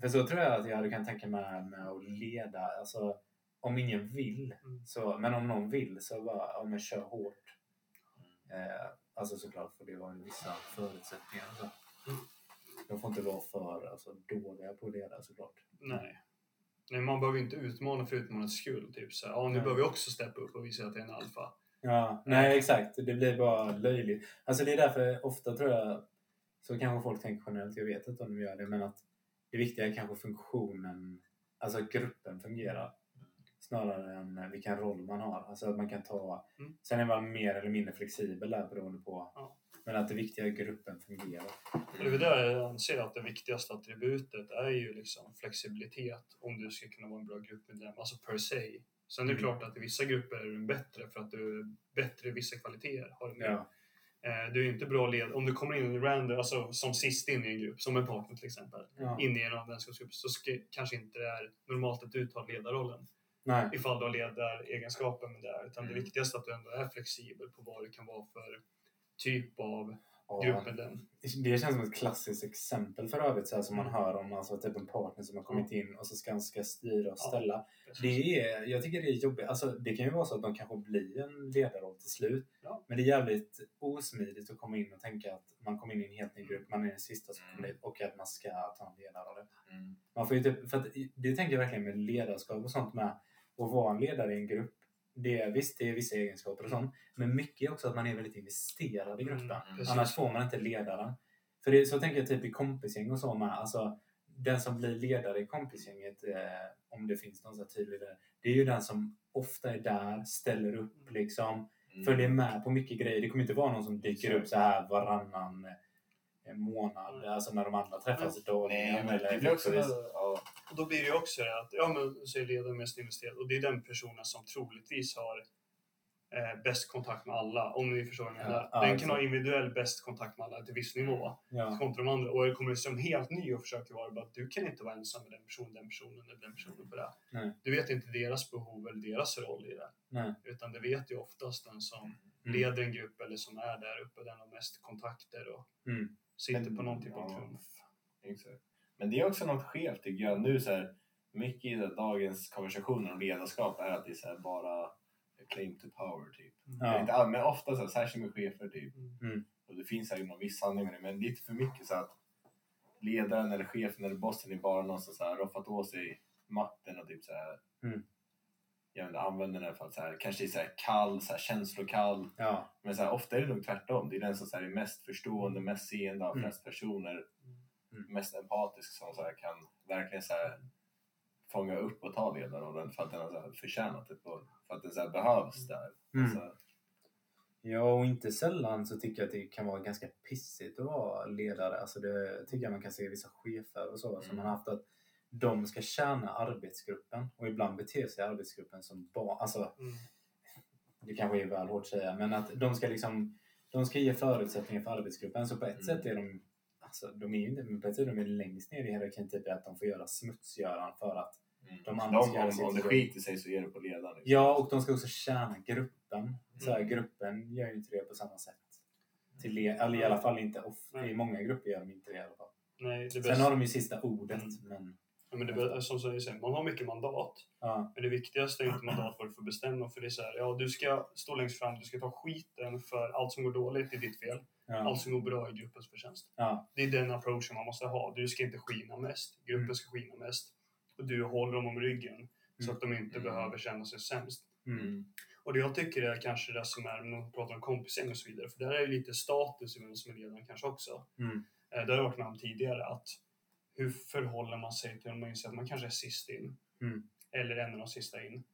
för så tror jag att jag hade kunnat tänka mig med att leda. Alltså, om ingen vill, Mm. så, men om någon vill så bara, ja men kör hårt. Eh, alltså såklart får det vara vissa förutsättningar. Så. Mm. De får inte vara för alltså, dåliga på att leda såklart. Nej. Nej, man behöver inte utmana för utmanandets skull. Typ så här, ja nu Nej. behöver jag också steppa upp och visa att jag är en alfa. Ja, nej exakt. Det blir bara löjligt. Alltså det är därför ofta tror jag, så kanske folk tänker generellt, jag vet inte om de gör det, men att det viktiga är kanske funktionen, alltså att gruppen fungerar. Snarare än vilken roll man har. Alltså att man kan ta, Mm. sen är man mer eller mindre flexibel där beroende på. Ja. Men att det viktiga är gruppen fungerar. Och det är där jag anser att det viktigaste attributet är ju liksom flexibilitet om du ska kunna vara en bra gruppmedlem, alltså per se. Sen är det Mm. klart att i vissa grupper är du bättre för att du är bättre i vissa kvaliteter. Har du. Ja. Eh, Du är inte bra led om du kommer in i random, alltså som sist in i en grupp, som en partner till exempel, Ja. in i en vänskapsgrupp så kanske inte det är normalt att du tar ledarrollen Nej. ifall du har ledaregenskaper med det. Utan Mm. det viktigaste är att du ändå är flexibel på vad det kan vara för typ av Ja. gruppen den. Det känns som ett klassiskt exempel för övrigt så här, som man Mm. hör om alltså, typ en partner som har kommit in och så ska han ska styra och Ja. ställa. Det är, jag tycker det är jobbigt. Alltså, det kan ju vara så att de kanske blir en ledarroll till slut. Ja. Men det är jävligt osmidigt att komma in och tänka att man kommer in i en helt ny grupp, man är den sista som kommer dit och att man ska ta en ledarroll. Mm. Man får ju typ, för att, det tänker jag verkligen med ledarskap och sånt med. Att vara en ledare i en grupp. Det är, visst, det är vissa egenskaper och sånt. Men mycket är också att man är väldigt investerad i gruppen. Mm. Annars får man inte ledaren. För det, så tänker jag typ i kompisgäng och så med. Alltså, den som blir ledare i kompisgänget, eh, om det finns någon här tydlig ledare, det är ju den som ofta är där, ställer upp liksom, Mm. följer med på mycket grejer. Det kommer inte vara någon som dyker upp så här varannan eh, månad, alltså när de andra träffas dagligen. Nej, men eller det blir också... veckovis. Ja, Och då blir det också det att, ja men så är ledaren mest investerad och det är den personen som troligtvis har eh, bäst kontakt med alla, om ni förstår vad jag Ja, menar. ja, den exakt. kan ha individuell bäst kontakt med alla till viss nivå Ja. kontra de andra. Och det kommer som helt ny och försöker vara bara att du kan inte vara ensam med den personen, den personen eller den personen på det. Nej. Du vet inte deras behov eller deras roll i det. Nej. Utan det vet ju oftast den som Mm. leder en grupp eller som är där uppe, den har mest kontakter och Mm. Sitter Men- på någon typ av trumf. Exakt. Men det är också något skevt tycker jag. Nu så här, mycket i dagens konversationer om ledarskap är att det är så här bara claim to power typ. Ja. Eller Inte all, men ofta så här, särskilt med chefer typ. Mm. Och det finns säkert någon viss sanning med det, men lite för mycket så att ledaren eller chefen eller bossen är bara någon som så här roffat åt sig makten och typ så här. Mm. Jag inte, använder den för att så här, kanske är så här kall, så här känslokall. Ja. Men så här, ofta är det nog tvärtom. Det är den som så här, är mest förstående, mest seende av Mm. flest personer. Mm. Mest empatisk som så här, kan verkligen så här, fånga upp och ta ledarrollen för att den har så här, förtjänat det. På, för att den så här, behövs där. Mm. Så här, Ja, och inte sällan så tycker jag att det kan vara ganska pissigt att vara ledare. Alltså det tycker jag man kan se i vissa chefer och så som Mm. man har haft att de ska tjäna arbetsgruppen och ibland beter sig arbetsgruppen som barn. Alltså, Mm. det kanske är väl hårt att säga, men att de ska liksom de ska ge förutsättningar för arbetsgruppen. Så på ett Mm. sätt är de Alltså, de är ju inte, men på ett sätt är de längst ner i hierarkin, typ att de får göra smutsgöran för att mm. De andra ska göra sitt om det skiter sig så är det på ledaren. liksom. Ja, och de ska också tjäna gruppen. Så här, Mm. Gruppen gör ju inte det på samma sätt. Till le- eller i alla fall inte off-. I många grupper gör de inte det i alla fall. Nej, Sen har de ju sista ordet, Mm. men ja, men det bä- som jag säger, man har mycket mandat. ja. Men det viktigaste är inte mandat vad du får bestämma. För det är så här, ja du ska stå längst fram, du ska ta skiten för allt som går dåligt är ditt fel. Ja, Allt som går bra är gruppens förtjänst. ja, Det är den approachen man måste ha. Du ska inte skina mest. Gruppen Mm. ska skina mest. Och du håller dem om ryggen. Så Mm. att de inte Mm. behöver känna sig sämst. mm. Och det jag tycker är kanske det som är, när man pratar om kompisgäng och så vidare. För där är ju lite status i vem som är ledaren kanske också. Mm. Eh, Det har jag varit med om tidigare. Att hur förhåller man sig till om man inser att man kanske är sist in? Mm. Eller en av de sista in.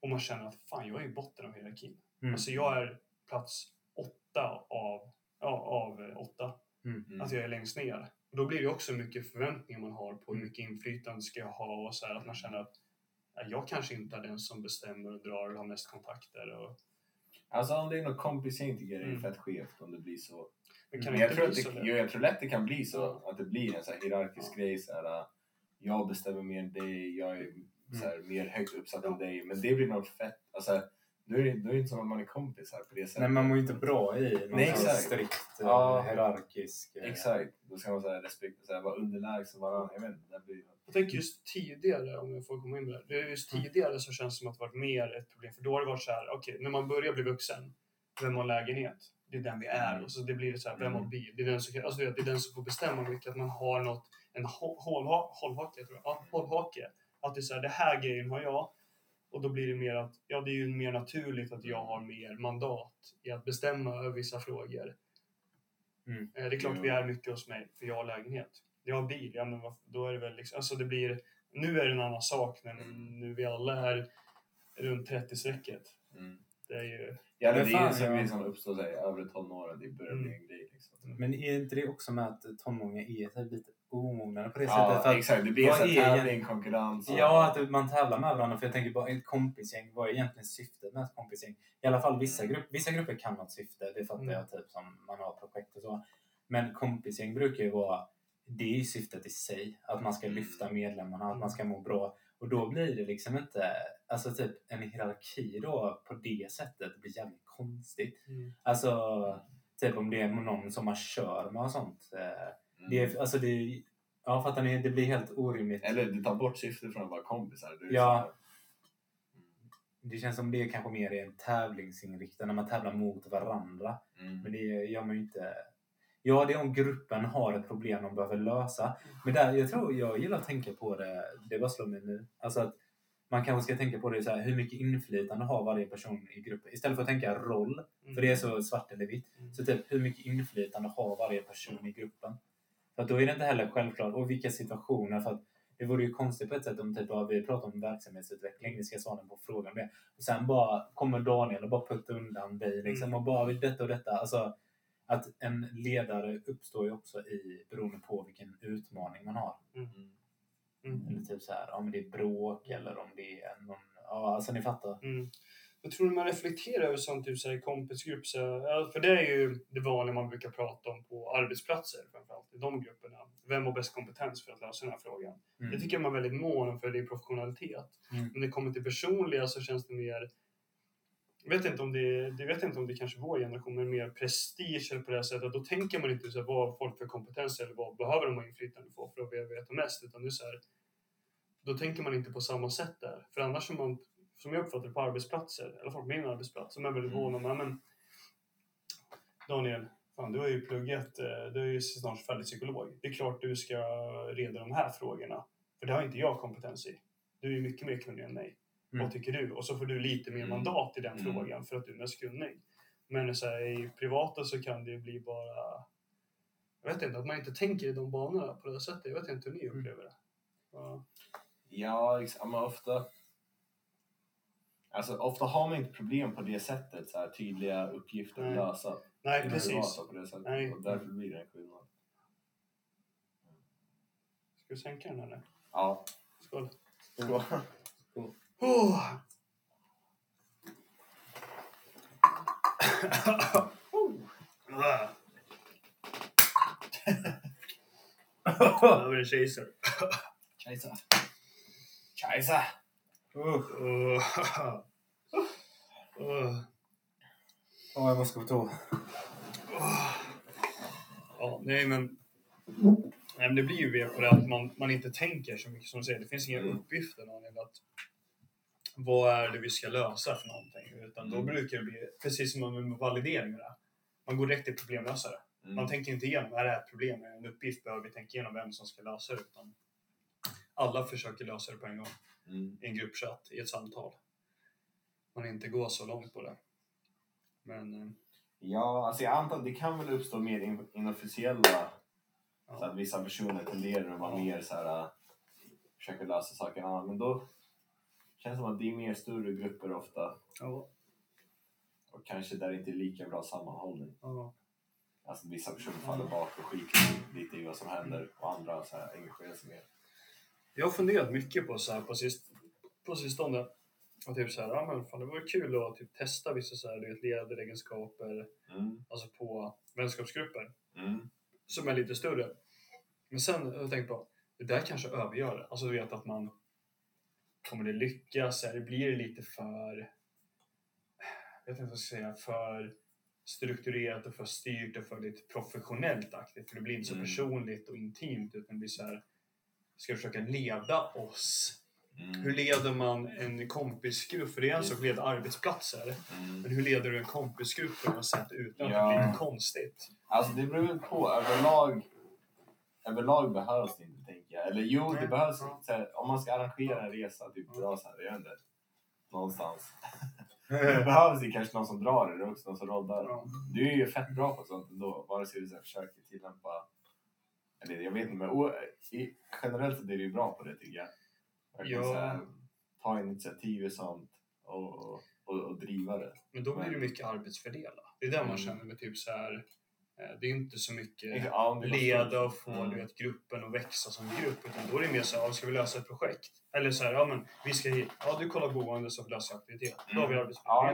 Och man känner att fan, jag är i botten av hierarkin. Mm. Alltså jag är plats åtta av, ja, av eh, åtta. Mm. Att jag är längst ner. Och då blir det också mycket förväntningar man har på hur Mm. mycket inflytande ska jag ha och så här, att man känner att ja, jag kanske inte är den som bestämmer och drar och har mest kontakter. Och, Alltså om det är något kompisgäng tycker jag det är Mm. fett skevt om det blir så. Det jag, tror att det, lätt? jag, tror lätt det kan bli så. Att det blir en så här hierarkisk Ja. grej. Så här, äh, jag bestämmer mer än dig, jag är så här, mer högt uppsatt än dig. Men det blir något fett. Alltså, då är det, då är det inte som att man är kompis här på det sättet. Nej, man mår ju inte bra i någon Nej, strikt eh, Ja. hierarkisk... eh, Exakt. Då ska man så här, respekt, så här, vara underlägsen varandra. Jag vet inte, det blir... Jag tänker just tidigare, om jag får komma in med det. det. är Just Mm. tidigare så känns det som att det varit mer ett problem. För då har det varit så här, okej, när man börjar bli vuxen, vem har lägenhet? Det är den vi är. Mm. Och så det blir det så här, vem har Mm. bil? Det är den som, alltså, det är den som får bestämma mycket. Att man har något, en hå- hållha- hållhake, tror jag. Ja, hållhake. Att det är så här, det här grejen har jag. Och då blir det mer att, ja det är ju mer naturligt att jag har mer mandat i att bestämma över vissa frågor. Mm. Eh, Det är klart Jo. vi är mycket hos mig, för jag har lägenhet. Jag har bil, ja men då är det väl liksom, alltså det blir, nu är det en annan sak när Mm. nu vi alla är runt 30-strecket. Mm. Det är ju, Ja, det Men är ju som ja. vi som uppstår sig övre tonåren. Det börjar bli Mm. en grej. Liksom. Men är inte det också med att tonåringar är lite omognade på det sättet? Ja, För att, exakt. Det blir här tävling, konkurrens. och- Ja, att man tävlar med varandra. För jag tänker bara ett kompisgäng. Vad är egentligen syftet med ett kompisgäng? I alla fall vissa, Mm. grupp, vissa grupper kan ha ett syfte. Det fattar Mm. jag typ som man har projekt och så. Men kompisgäng brukar ju vara det är ju syftet i sig. Att man ska Mm. lyfta medlemmarna, att man ska må bra. Och då blir det liksom inte, alltså typ en hierarki då på det sättet blir jävligt konstigt. mm. Alltså, Typ om det är någon som man kör med och sånt. Eh, Mm. Det, alltså det, ja, fattar ni? Det blir helt orimligt. Eller det tar bort syftet från att vara kompisar. Du Ja. här- Det känns som det är kanske mer är en tävlingsinriktad när man tävlar mot varandra. Mm. Men det gör man ju inte. Ja, det är om gruppen har ett problem de behöver lösa. Men där, jag tror jag gillar att tänka på det. Det bara slår mig nu. Alltså att man kanske ska tänka på det så här, hur mycket inflytande har varje person i gruppen? Istället för att tänka roll, för det är så svart eller vitt. Mm. Så typ, hur mycket inflytande har varje person i gruppen? För att då är det inte heller självklart. Och vilka situationer? För att det vore ju konstigt på ett sätt om typ, ja, vi pratar om verksamhetsutveckling, vi ska svara på frågan. Och sen bara kommer Daniel och bara puttar undan dig liksom, Mm. och bara detta och detta. Alltså, att en ledare uppstår ju också i beroende på vilken utmaning man har. Mm. Mm. Eller typ så här, om det är bråk eller om det är någon... Ja, alltså ni fattar. Mm. Jag tror man reflekterar över sånt typ så här, i kompisgrupp. Så, här, för det är ju det vanliga man brukar prata om på arbetsplatser framförallt i de grupperna. Vem har bäst kompetens för att lösa den här frågan? Mm. Det tycker jag man är väldigt mån om för det är professionalitet. Mm. När det kommer till personliga så känns det mer jag vet inte om det, det vet inte om det kanske är vår generation, men mer prestige eller på det här sättet. Då tänker man inte så här, vad har folk för kompetens eller vad behöver de ha inflytande på för att veta mest. Utan det är så här, då tänker man inte på samma sätt där. För annars är man, som jag uppfattar det på arbetsplatser, i alla fall på min arbetsplats, som är väldigt Mm. mån om, ja, men Daniel, fan, du har ju pluggat, eh, du är ju snart färdig psykolog. Det är klart du ska reda de här frågorna. För det har inte jag kompetens i. Du är mycket mer kunnig än mig. Mm. Vad tycker du? Och så får du lite mer Mm. mandat i den Mm. frågan för att du är mest kunnig. Men så här, i privata så kan det ju bli bara... Jag vet inte, att man inte tänker i de banorna på det sättet. Jag vet inte hur ni Mm. upplever det. Ja. Ja, liksom, men ofta... Alltså, ofta har man inte problem på det sättet, så här, tydliga uppgifter att lösa. Nej, precis. På det sättet. Nej. Och därför blir det en skillnad. Ska vi sänka den eller? Ja. Skål. Skål. Oh. Ah. Över en kejsar. Kajsa. Kajsa! Uh, Oh. Oh. oh, jag måste gå på toa. Ja, nej men... Nej, men det blir ju mer på det att man, man inte tänker så mycket som du säger. Det finns inga Mm. uppgifter. Daniel, Att, vad är det vi ska lösa för någonting? Utan då Mm. brukar det bli precis som med validering. och det. Man går direkt till problemlösare. Mm. Man tänker inte igenom, är det här ett problem? Är en uppgift? Behöver vi tänka igenom vem som ska lösa det? Utan alla försöker lösa det på en gång. Mm. I en gruppchatt, i ett samtal. Man inte går så långt på det. Men... eh, Ja, alltså jag antar att det kan väl uppstå mer in- inofficiella... Ja. Så att vissa personer tenderar att vara Ja. mer så här... äh, Försöka lösa saker annat. Men då känns som att det är mer större grupper ofta. Ja, Och kanske där det inte är lika bra sammanhållning. ja. Alltså vissa personer faller bak och skiter lite i vad som händer och andra så här engagerar sig mer. Jag har funderat mycket på så här på, sist, på sistone. Och typ så här, ja men fan det vore kul att typ testa vissa så här, du vet, ledaregenskaper Mm. alltså på vänskapsgrupper Mm. som är lite större. Men sen har jag tänkt på, det där kanske övergör det. Alltså du vet att man kommer det lyckas? Eller blir det lite för, jag vet inte vad jag ska säga, för strukturerat och för styrt och för lite professionellt aktigt. För det blir inte så Mm. personligt och intimt utan det blir så här, ska vi försöka leda oss? Mm. Hur leder man en kompisgrupp? För det är en sak att leda arbetsplatser. Mm. Men hur leder du en kompisgrupp på något sätt utan att Ja. det blir konstigt? Alltså det beror väl på. Överlag, överlag behövs det inte tänker jag. Eller jo, det behövs här, om man ska arrangera en resa, typ bra så här, jag vet någonstans. det behövs det kanske någon som drar det också, någon som roddar. Du är ju fett bra på sånt ändå, vare sig du så här försöker tillämpa, eller jag vet inte, men i, generellt så är du ju bra på det tycker jag. Verkligen Ja. här, ta initiativ och sånt och, och, och driva det. Men då blir det mycket arbetsfördela. Det är det man Mm. känner med typ så här. Eh, Det är inte så mycket Ja, leda och få Mm. du vet, gruppen att växa som grupp. Utan då är det mer så här, ska vi lösa ett projekt? Eller så här, ja men vi ska hit. Ja, du kollar boende så löser aktivitet. Då har vi Ja,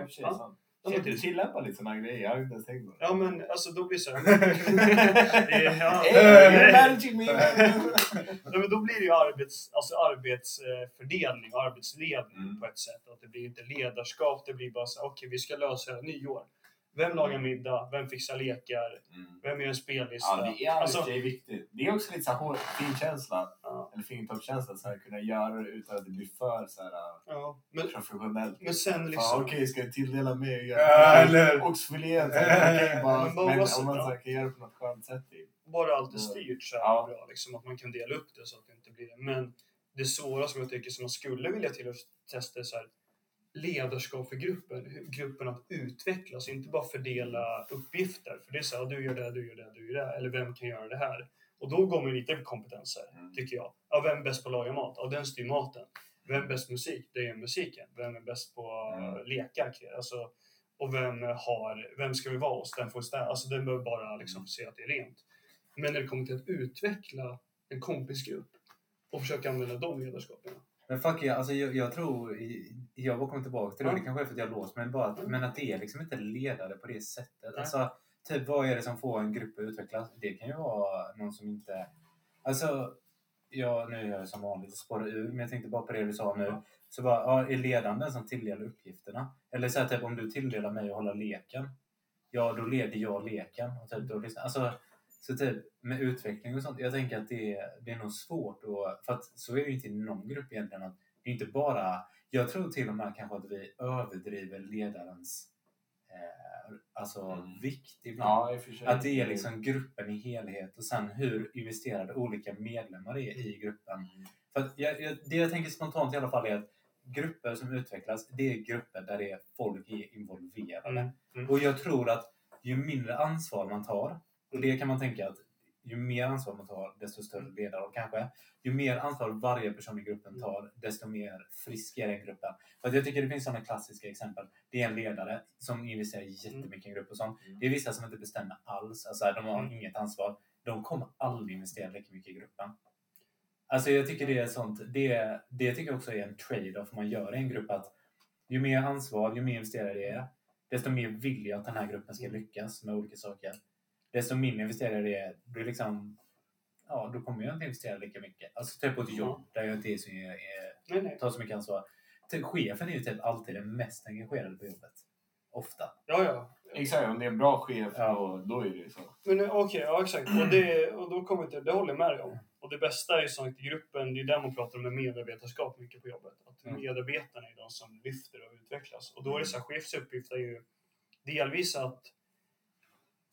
för sig Ja, sant. ja, Shit, men du tillämpar lite såna grejer, jag har inte ens tänkt på det. Ja men alltså då blir det så här. ja, Hey, managing me! Ja, men då blir det ju arbets, alltså arbetsfördelning och arbetsledning Mm. på ett sätt. Att det blir inte ledarskap, det blir bara så här, okej vi ska lösa nyår. Vem lagar middag? Vem fixar lekar? Mm. Vem gör en spellista? Ja, det är Alltså- det är viktigt. Det är också lite så här fin känsla, Ja. eller fingertoppskänsla, så här, kunna göra det utan att det blir för så här, Ja, men, professionellt. men sen liksom... Okej, ska jag tilldela mig? Ja, eller- okej, bara- Men bara Men vara om man så här, kan göra det på något skönt sätt. Typ. bara allt är Mm. styrt så är Ja. bra. Liksom, att man kan dela upp det så att det inte blir det. Men det svåra som jag tycker som man skulle vilja till att testa är så här, ledarskap för gruppen. Gruppen att utvecklas, inte bara fördela uppgifter. För det är så här, du gör det, du gör det, du gör det. Eller vem kan göra det här? Och då går man lite på kompetenser, Mm. tycker jag. Ja, vem är bäst på att laga mat? Ja, den styr maten. Vem är bäst på musik? Det är musiken. Vem är bäst på Mm. lekar? Alltså, och vem har, vem ska vi vara hos? Den får städa. Alltså den behöver bara liksom Mm. se att det är rent. Men när det kommer till att utveckla en kompisgrupp och försöka använda de ledarskapen. Men fuck yeah, alltså jag, jag tror, jag bara kommer tillbaka till det, Ja. det kanske är för att jag låst mig, bara att, Mm. men att det är liksom inte ledare på det sättet. Alltså, typ vad är det som får en grupp att utvecklas? Det kan ju vara någon som inte... Alltså, ja, nu är jag som vanligt spårar ur, men jag tänkte bara på det du sa nu. Så bara, ja, är ledaren den som tilldelar uppgifterna? Eller så här, typ om du tilldelar mig att hålla leken, ja då leder jag leken. Och typ, då, liksom, alltså, så typ med utveckling och sånt, jag tänker att det, det är nog svårt att, för att så är det ju inte i någon grupp egentligen. Att det är inte bara, jag tror till och med kanske att vi överdriver ledarens eh, alltså, Mm. vikt ibland. Ja, och. Att det är liksom gruppen i helhet och sen hur investerade olika medlemmar är i gruppen. Mm. För jag, jag, det jag tänker spontant i alla fall är att grupper som utvecklas, det är grupper där det är folk är involverade. Mm. Mm. Och jag tror att ju mindre ansvar man tar, och det kan man tänka att ju mer ansvar man tar, desto större ledare och kanske. Ju mer ansvar varje person i gruppen tar, desto mer frisk är den gruppen. För jag tycker det finns sådana klassiska exempel. Det är en ledare som investerar jättemycket i en grupp och sånt. Mm. Det är vissa som inte bestämmer alls. Alltså, de har Mm. inget ansvar. De kommer aldrig investera lika mycket i gruppen. Alltså jag tycker det är sånt. Det, det tycker jag också är en trade-off man gör i en grupp. att Ju mer ansvar, ju mer investerare det är, desto mer vill jag att den här gruppen ska lyckas med olika saker. Desto mindre investerare det är, är liksom, ja, då kommer jag inte investera lika mycket. Alltså typ på ett jobb där jag inte är så, är, Nej, nej. tar så mycket ansvar. Typ, chefen är ju typ alltid den mest engagerade på jobbet. Ofta. Ja, ja. Exakt, om det är en bra chef Ja. då, då är det ju så. Men eh, okej, ja exakt. Och, det, och då kommer till, det håller jag med dig om. Och det bästa är ju som sagt i gruppen, det är där man pratar om med medarbetarskap mycket på jobbet. Att Mm. medarbetarna är de som lyfter och utvecklas. Och då är det så här, chefs uppgift är ju delvis att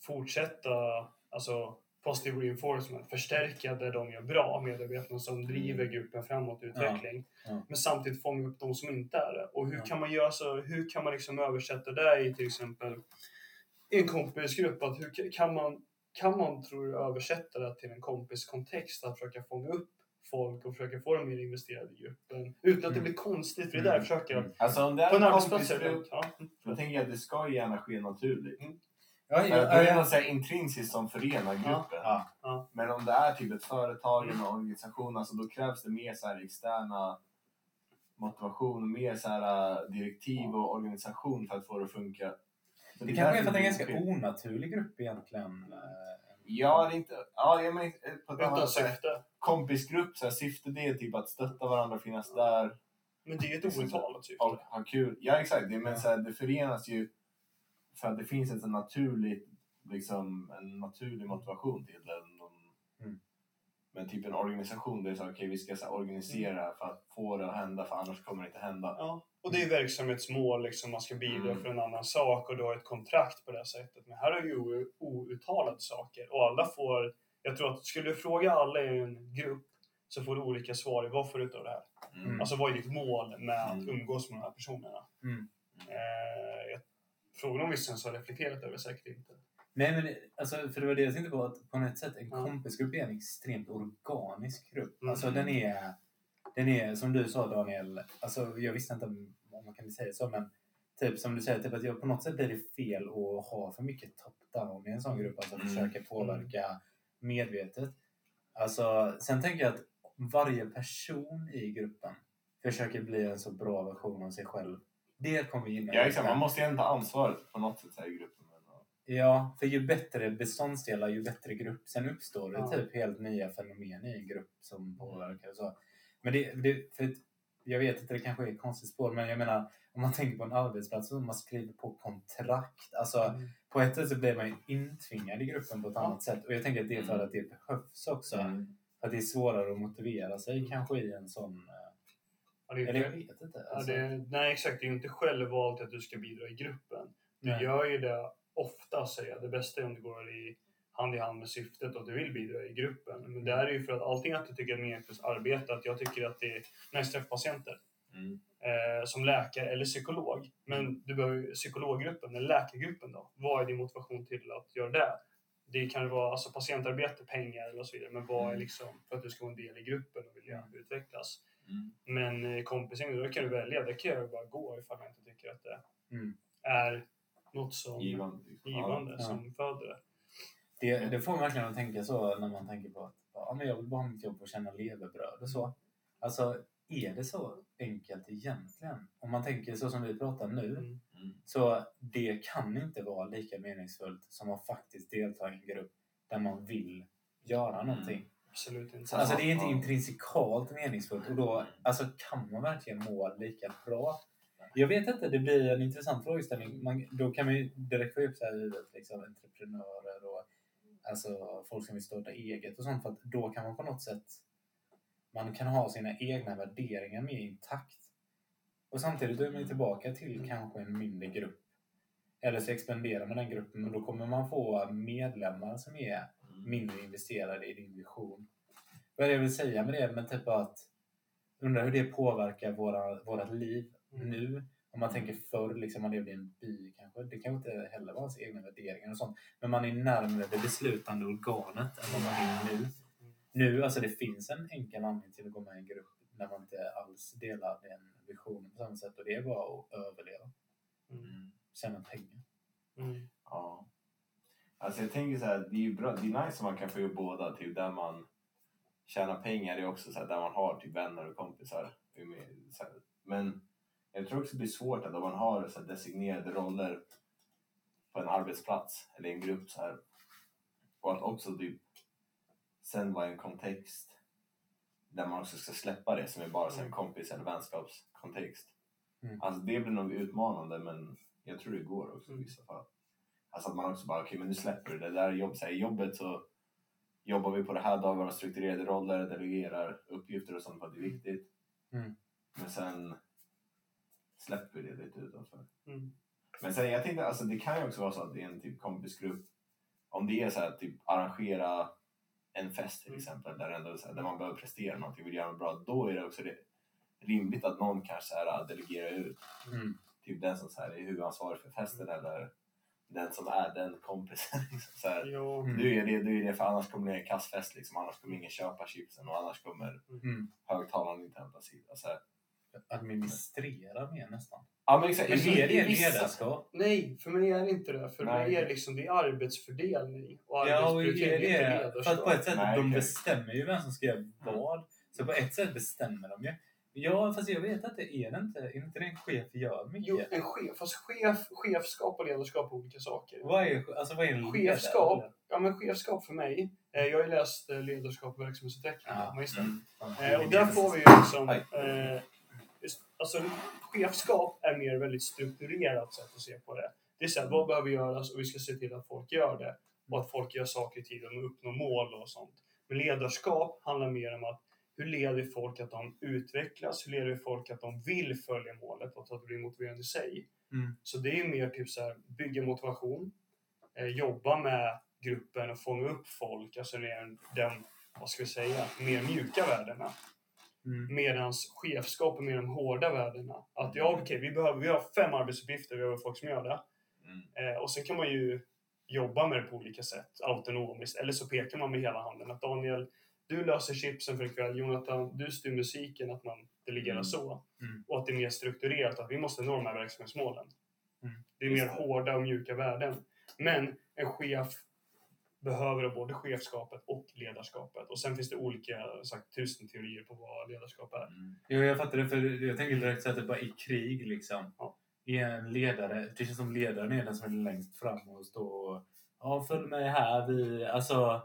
fortsätta, alltså positive reinforcement, förstärka det de gör bra, medarbetarna som driver gruppen framåt i utveckling. Ja. Men samtidigt fånga upp de som inte är det. Och hur Ja. kan man göra så, hur kan man liksom översätta det i till exempel i en kompisgrupp? Att hur kan man, kan man tror du, översätta det till en kompiskontext? Att försöka fånga upp folk och försöka få dem mer investerade i gruppen. Utan att det Mm. blir konstigt, för det är där jag försöker. Mm. Alltså om det är en kompisgrupp. Ja. då tänker jag att det ska gärna ske naturligt. Ja, För ja, då är det ja, något så här intrinsiskt som förenar gruppen. ja. Men om det är typ ett företag eller en organisation, alltså då krävs det mer så här externa motivation, mer så här äh, direktiv och organisation för att få det att funka. Så Det är kanske är för att det är en ganska onaturlig grupp egentligen. eh, Ja, det är inte... Ja, jag menar, eh, på ett Utan annat sätt. syfte. Kompisgrupp, så här, syftet det är typ att stötta varandra, finnas där Men det är ju ett outtalat syfte. ha kul. Ja, exakt. Det, men Ja. så här, det förenas ju för att det finns ett naturligt, liksom, en naturlig motivation till det. Mm. Men typ en organisation där det är så okej, vi ska så organisera för att få det att hända, för annars kommer det inte hända. Ja, och det är verksamhetsmål, liksom, man ska bidra Mm. för en annan sak och du har ett kontrakt på det sättet. Men här är ju ou- outtalade saker och alla får, jag tror att skulle du fråga alla i en grupp så får du olika svar vad får du ut av det här? Mm. Alltså vad är ditt mål med att Mm. umgås med de här personerna? Mm. Eh, jag, frågan om vissa ens har reflekterat över säkert inte. Nej, men alltså, för det var det jag tänkte på. Att på något sätt en Ja. kompisgrupp är en extremt organisk grupp. Mm. Alltså den är, den är, som du sa Daniel, alltså jag visste inte om man kan säga så, men typ som du säger, typ att jag, på något sätt blir det fel att ha för mycket top-down i en sån grupp. Alltså Mm. försöka påverka medvetet. Alltså, sen tänker jag att varje person i gruppen försöker bli en så bra version av sig själv. Det kommer gynna Ja, exakt. Man måste ju ändå ta ansvaret på något sätt här, i gruppen. Men, ja. För ju bättre beståndsdelar, ju bättre grupp. Sen uppstår det Ja. typ helt nya fenomen i en grupp som påverkar och så. Men det, det, för att jag vet inte, det kanske är ett konstigt spår, men jag menar om man tänker på en arbetsplats och man skriver på kontrakt. Alltså Mm. på ett sätt så blir man ju intvingad i gruppen på ett annat sätt. Och jag tänker att det är för Mm. att det behövs också. Mm. Att det är svårare att motivera sig kanske i en sån... Ja, det är Eller jag vet inte. ja, Alltså, det, nej, exakt. Det är ju inte självvalt att du ska bidra i gruppen. Du nej. gör ju det ofta, säger jag. Det bästa är om det går i hand i hand med syftet och att du vill bidra i gruppen. Men det här är ju för att allting att du tycker är meningsfullt arbete, att jag tycker att det är nice att träffa patienter. Mm. eh, som läkare eller psykolog. Men du behöver psykologgruppen, eller läkargruppen då. Vad är din motivation till att göra det? Det kan ju vara alltså, patientarbete, pengar och så vidare. Men vad är Mm. liksom för att du ska vara en del i gruppen och vilja utvecklas? Mm. Men eh, kompisgäng, då kan du välja. Det kan jag bara gå ifall jag inte tycker att det Mm. är något som Givande. liksom. givande Ja. som föder det. Det, det får man verkligen att tänka så när man tänker på att ja, men jag vill bara ha mitt jobb och tjäna levebröd och så. Alltså, är det så enkelt egentligen? Om man tänker så som vi pratar nu, Mm. Mm. så det kan inte vara lika meningsfullt som att faktiskt delta i en grupp där man vill göra någonting. Absolut inte. Alltså det är inte intrinsikalt meningsfullt och då alltså, kan man verkligen må lika bra. Jag vet inte, det blir en intressant frågeställning. Man, då kan man ju direkt få upp så här huvudet, liksom, entreprenörer och alltså, folk som vill starta eget och sånt. För att då kan man på något sätt man kan ha sina egna värderingar mer intakt. Och samtidigt är man tillbaka till kanske en mindre grupp. Eller så expanderar man den gruppen och då kommer man få medlemmar som är Mm. Mindre investerade i din vision. Vad är det jag vill säga med det? Men typ att undrar hur det påverkar våra, vårat liv Mm. nu. Om man tänker förr, liksom man levde i en by kanske. Det kanske inte heller var ens egna värderingar och sånt. Men man är närmare det beslutande organet än vad man är nu. Nu, alltså det finns en enkel anledning till att gå med i en grupp när man inte alls delar den visionen på samma sätt. Och det är bara att överleva. Mm. Mm. Tjäna pengar. Mm. Ja. Alltså jag tänker så här, det är ju bra, det är nice om man kan få göra båda, typ där man tjänar pengar är också så här, där man har typ vänner och kompisar. Men jag tror också det blir svårt att om man har så designerade roller på en arbetsplats eller en grupp så här och att också typ sen vara i en kontext där man också ska släppa det som är bara så en kompis eller vänskapskontext. Mm. Alltså det blir nog utmanande men jag tror det går också i Mm. vissa fall. Alltså att man också bara, okej men nu släpper du det där jobb. Så här, I jobbet så jobbar vi på det här dagarna, strukturerade roller, delegerar uppgifter och sånt för att det är viktigt. Mm. Men sen släpper vi det lite utanför. Mm. Men sen jag tänkte, alltså det kan ju också vara så att det är en typ kompisgrupp. Om det är så här, typ arrangera en fest till Mm. exempel där, ändå, här, där man behöver prestera någonting, vill göra något bra. Då är det också det, rimligt att någon kanske så här, delegerar ut Mm. typ den som så här, är huvudansvarig för festen eller den som är den kompisen. Liksom, så här, Jo. Mm. Du är det, du är det för annars kommer det bli en kassfest liksom, annars kommer ingen köpa chipsen och annars kommer Mm. högtalaren inte hämtas hit. Alltså, Administrera mer nästan. ja, men exakt, Men är det ledarskap? Nej, för mig är det inte det. För Nej. mig är det liksom det är arbetsfördelning och Ja, och är det, för att på ett sätt, Nej, de bestämmer ju vem som ska göra vad. Så på ett sätt bestämmer de ju. Ja, fast jag vet att det är det inte. Är inte det en chef gör mycket? Jo, en chef. Fast chef, chefskap och ledarskap är olika saker. Vad är, alltså, vad är en Chefskap, ledare? ja men chefskap för mig. Eh, jag har ju läst eh, ledarskap och verksamhetsutveckling på magistern. Mm. Eh, och där får vi ju liksom... Eh, just, alltså, chefskap är mer väldigt strukturerat sätt att se på det. Det är så här, vad behöver göras och vi ska se till att folk gör det. Och att folk gör saker i tiden och uppnår mål och sånt. Men ledarskap handlar mer om att hur leder vi folk att de utvecklas? Hur leder vi folk att de vill följa målet och att det blir motiverande i sig? Mm. Så det är mer typ så här, bygga motivation, eh, jobba med gruppen och fånga upp folk. Alltså är den, vad ska vi säga, mer mjuka värdena. Mm. Medans chefskap är mer de hårda värdena. Att ja, okej, vi, behöver, vi har fem arbetsuppgifter, vi behöver folk som gör det. Mm. Eh, och sen kan man ju jobba med det på olika sätt, autonomiskt. Eller så pekar man med hela handen att Daniel, du löser chipsen för ikväll. Jonathan, du styr musiken, att man delegerar Mm. så. Mm. Och att det är mer strukturerat, att vi måste nå de här verksamhetsmålen. Mm. Det är Just mer det. hårda och mjuka värden. Men en chef behöver både chefskapet och ledarskapet. Och sen finns det olika, sagt, tusen teorier på vad ledarskap är. Mm. Jo, jag fattar det. För jag tänker direkt så att det bara i krig liksom. Ja. Är en ledare, det känns som ledaren är den som är längst fram och står och ja, följ med här. Vi, alltså,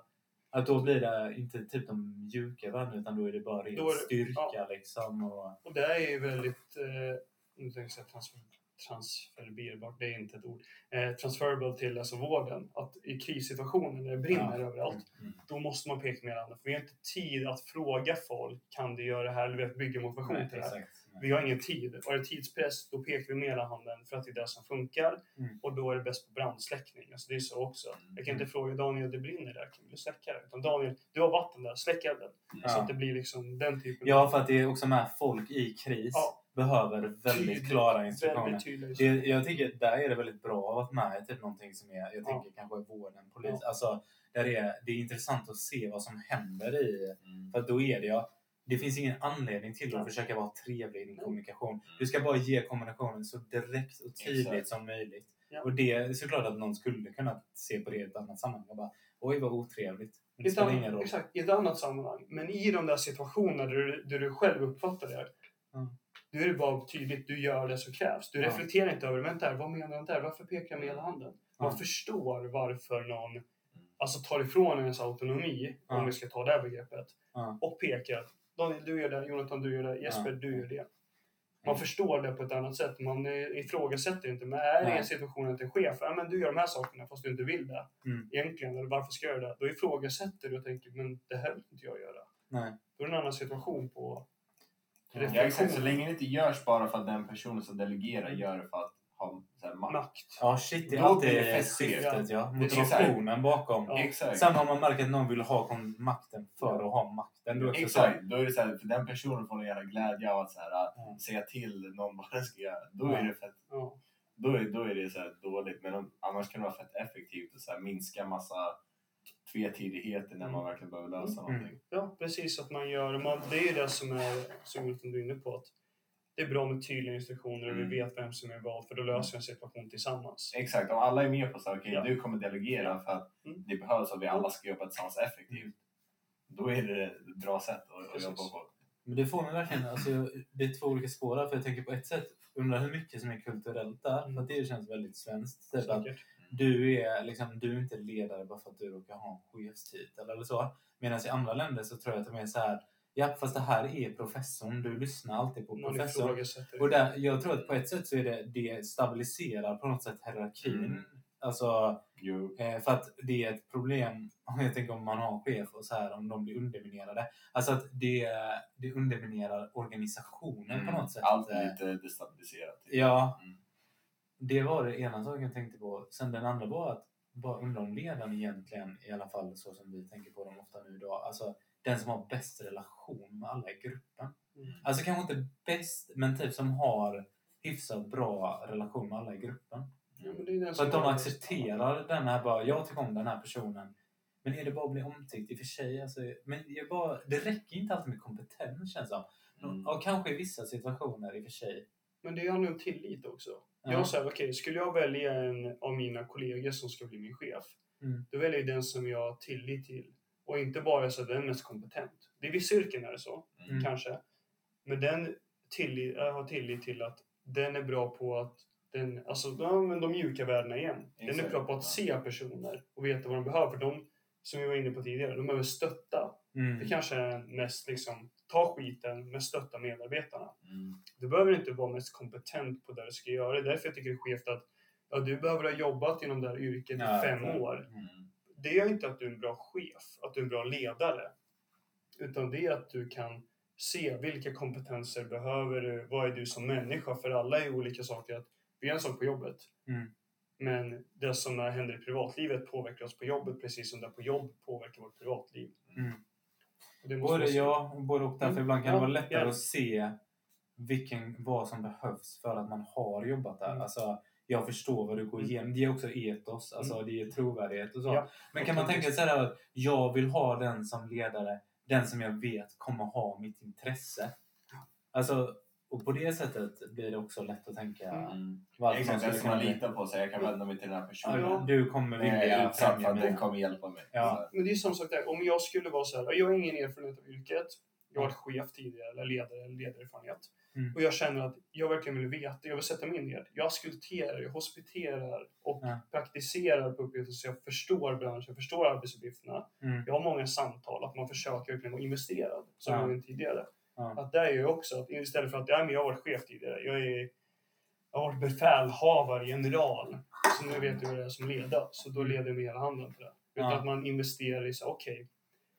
Att då blir det inte typ de mjuka värdena utan då är det bara ren det- styrka liksom. Och, Och det är ju väldigt, eh, nu tänkte jag transfer, transfererbart, det är inte ett ord, eh, transferable till alltså vården. Att i krissituationer när det brinner Ja. överallt, Mm. då måste man peka med andra. För vi har inte tid att fråga folk, kan du göra det här? Eller vi bygga motivation Nej, till det här. exakt. Vi har ingen tid. Och är det tidspress, då pekar vi med hela handen för att det är det som funkar. Mm. Och då är det bäst på brandsläckning. Alltså det är så också. Mm. Jag kan inte fråga Daniel, det brinner där, kan du släcka det? Utan Daniel, du har vatten där, släck elden. Mm. Så Ja. att det blir liksom den typen Ja, för att det är också med folk i kris Ja. behöver väldigt Tydligt, klara instruktioner. Väldigt tydligt. Det, jag tycker där är det väldigt bra att vara med typ någonting som är, jag Ja. tänker kanske vården, polis. Ja. Alltså, där är, det är intressant att se vad som händer i, Mm. för då är det ja, det finns ingen anledning till att försöka vara trevlig i din kommunikation. Du ska bara ge kommunikationen så direkt och tydligt Exakt. som möjligt. Ja. Och det är såklart att någon skulle kunna se på det i ett annat sammanhang och bara oj vad otrevligt. Men det spelar ingen roll. exakt, I ett annat sammanhang. Men i de där situationerna där du, där du själv uppfattar det. Mm. Då är det bara tydligt, du gör det som krävs. Du Ja. reflekterar inte över, vänta här, vad menar han där? Varför pekar jag med hela handen? Man Ja. förstår varför någon alltså, tar ifrån ens autonomi, om vi ska ta det här begreppet, och pekar. Daniel, du gör det. Jonathan, du gör det. Jesper, Ja. du gör det. Man Mm. förstår det på ett annat sätt. Man eh, ifrågasätter inte. Men är det en situation att en chef, ja men du gör de här sakerna fast du inte vill det. Mm. Egentligen, eller varför ska jag göra det? Då ifrågasätter du och tänker, men det här vill inte jag göra. Nej. Då är det en annan situation på Ja, Ja, exakt. Så länge det inte görs bara för att den personen som delegerar gör det för att ha så här, makt. Ja shit, det är Då blir alltid det syftet ja. Det är så- Motivationen bakom. Ja. Exakt. Samma om man märker att någon vill ha kon- makten för att ha makten. Då är det också så här, Exakt. Då är det så här, för den personen får en jävla glädje av att så här, Ja. säga till någon vad den ska göra. Då Ja. är det fett Ja. då är, då är det så här dåligt. Men om, annars kan det vara fett effektivt och så här minska massa tvetydigheter när man verkligen behöver lösa Mm. någonting. ja, precis. Att man gör, man, det är ju det som är, som Jonathan du är inne på. Att det är bra med tydliga instruktioner och Mm. vi vet vem som är vad, för då löser vi en situation tillsammans. Exakt, om alla är med på så här, okej Ja. du kommer delegera för att Mm. det behövs att vi alla ska jobba tillsammans effektivt. Då är det ett bra sätt att, att Precis. jobba på. Men det får mig verkligen, alltså, det är två olika spår. För jag tänker på ett sätt, undrar hur mycket som är kulturellt där. För att det känns väldigt svenskt. Typ att du är, liksom, du är inte ledare bara för att du råkar ha en chefstitel eller så. Medan i andra länder så tror jag att de är så här, ja fast det här är professorn, du lyssnar alltid på professorn. Och där, jag tror att på ett sätt så är det, det stabiliserar på något sätt hierarkin. Mm. Alltså. Eh, för att det är ett problem, om jag tänker om man har chef och så här, om de blir underminerade. Alltså att det, det underminerar organisationen på något sätt. Allt är lite destabiliserat. Ja, Mm. det var det ena saken jag tänkte på. Sen den andra var att bara undra om ledaren egentligen, i alla fall så som vi tänker på dem ofta nu idag, alltså den som har bäst relation med alla i gruppen. Mm. Alltså kanske inte bäst, men typ som har hyfsat bra relation med alla i gruppen. Ja, som att de accepterar den här bara, jag tycker om den här personen. Men är det bara att bli omtyckt i och för sig? Alltså, men jag bara, det räcker inte alltid med kompetens känns det som. Mm. Och kanske i vissa situationer i och för sig. Men det handlar om tillit också. Ja. Jag säger, okej, skulle jag välja en av mina kollegor som ska bli min chef, Mm. då väljer jag den som jag har tillit till. Och inte bara så att den är mest kompetent. Det är vissa yrken är det så, Mm. kanske. Men den tillit, jag har tillit till att den är bra på att den, alltså de, de mjuka värdena igen. Den är bra på att se personer och veta vad de behöver. För de, som vi var inne på tidigare, de behöver stötta. Mm. Det kanske är mest liksom, ta skiten men stötta medarbetarna. Mm. Du behöver inte vara mest kompetent på det du ska göra. Det är därför jag tycker det är skevt att ja, du behöver ha jobbat inom det här yrket i fem år. Mm. Det gör inte att du är en bra chef, att du är en bra ledare. Utan det är att du kan se vilka kompetenser behöver du, vad är du som människa? För alla är olika saker. Att vi är en sak på jobbet. Mm. Men det som händer i privatlivet påverkar oss på jobbet precis som det på jobb påverkar vårt privatliv. Mm. Det Både se. ja, både och. Därför Mm. ibland kan det vara lättare ja. att se vilken, vad som behövs för att man har jobbat där. Mm. Alltså, jag förstår vad du går Mm. igenom. Det ger också etos, alltså det ger trovärdighet och så. Ja, Men kan man tänka sig att jag vill ha den som ledare, den som jag vet kommer ha mitt intresse. Alltså, och på det sättet blir det också lätt att tänka Mm. varför Exakt, skulle ska man lita på. Så jag kan vända mig till den här Ja, personen. Ja. Du kommer jag är vilja för främja att den mig. kommer hjälpa mig. Ja. Men det är som sagt där, om jag skulle vara så här, jag har ingen erfarenhet av yrket. Jag har varit chef tidigare, eller ledare, eller ledarerfarenhet. Mm. Och jag känner att jag verkligen vill veta, jag vill sätta mig in i det. Jag skulpterar, jag hospiterar och Ja. praktiserar på uppgifter så jag förstår branschen, förstår arbetsuppgifterna. Mm. Jag har många samtal, att man försöker verkligen vara investerad, som Ja. jag var tidigare. Att där är jag också, att istället för att ja, men jag har varit chef tidigare, jag, är, jag har varit befälhavare, general, så nu vet jag vad det är som leder. Så då leder jag med hela handen till det. Utan att man investerar i så okej,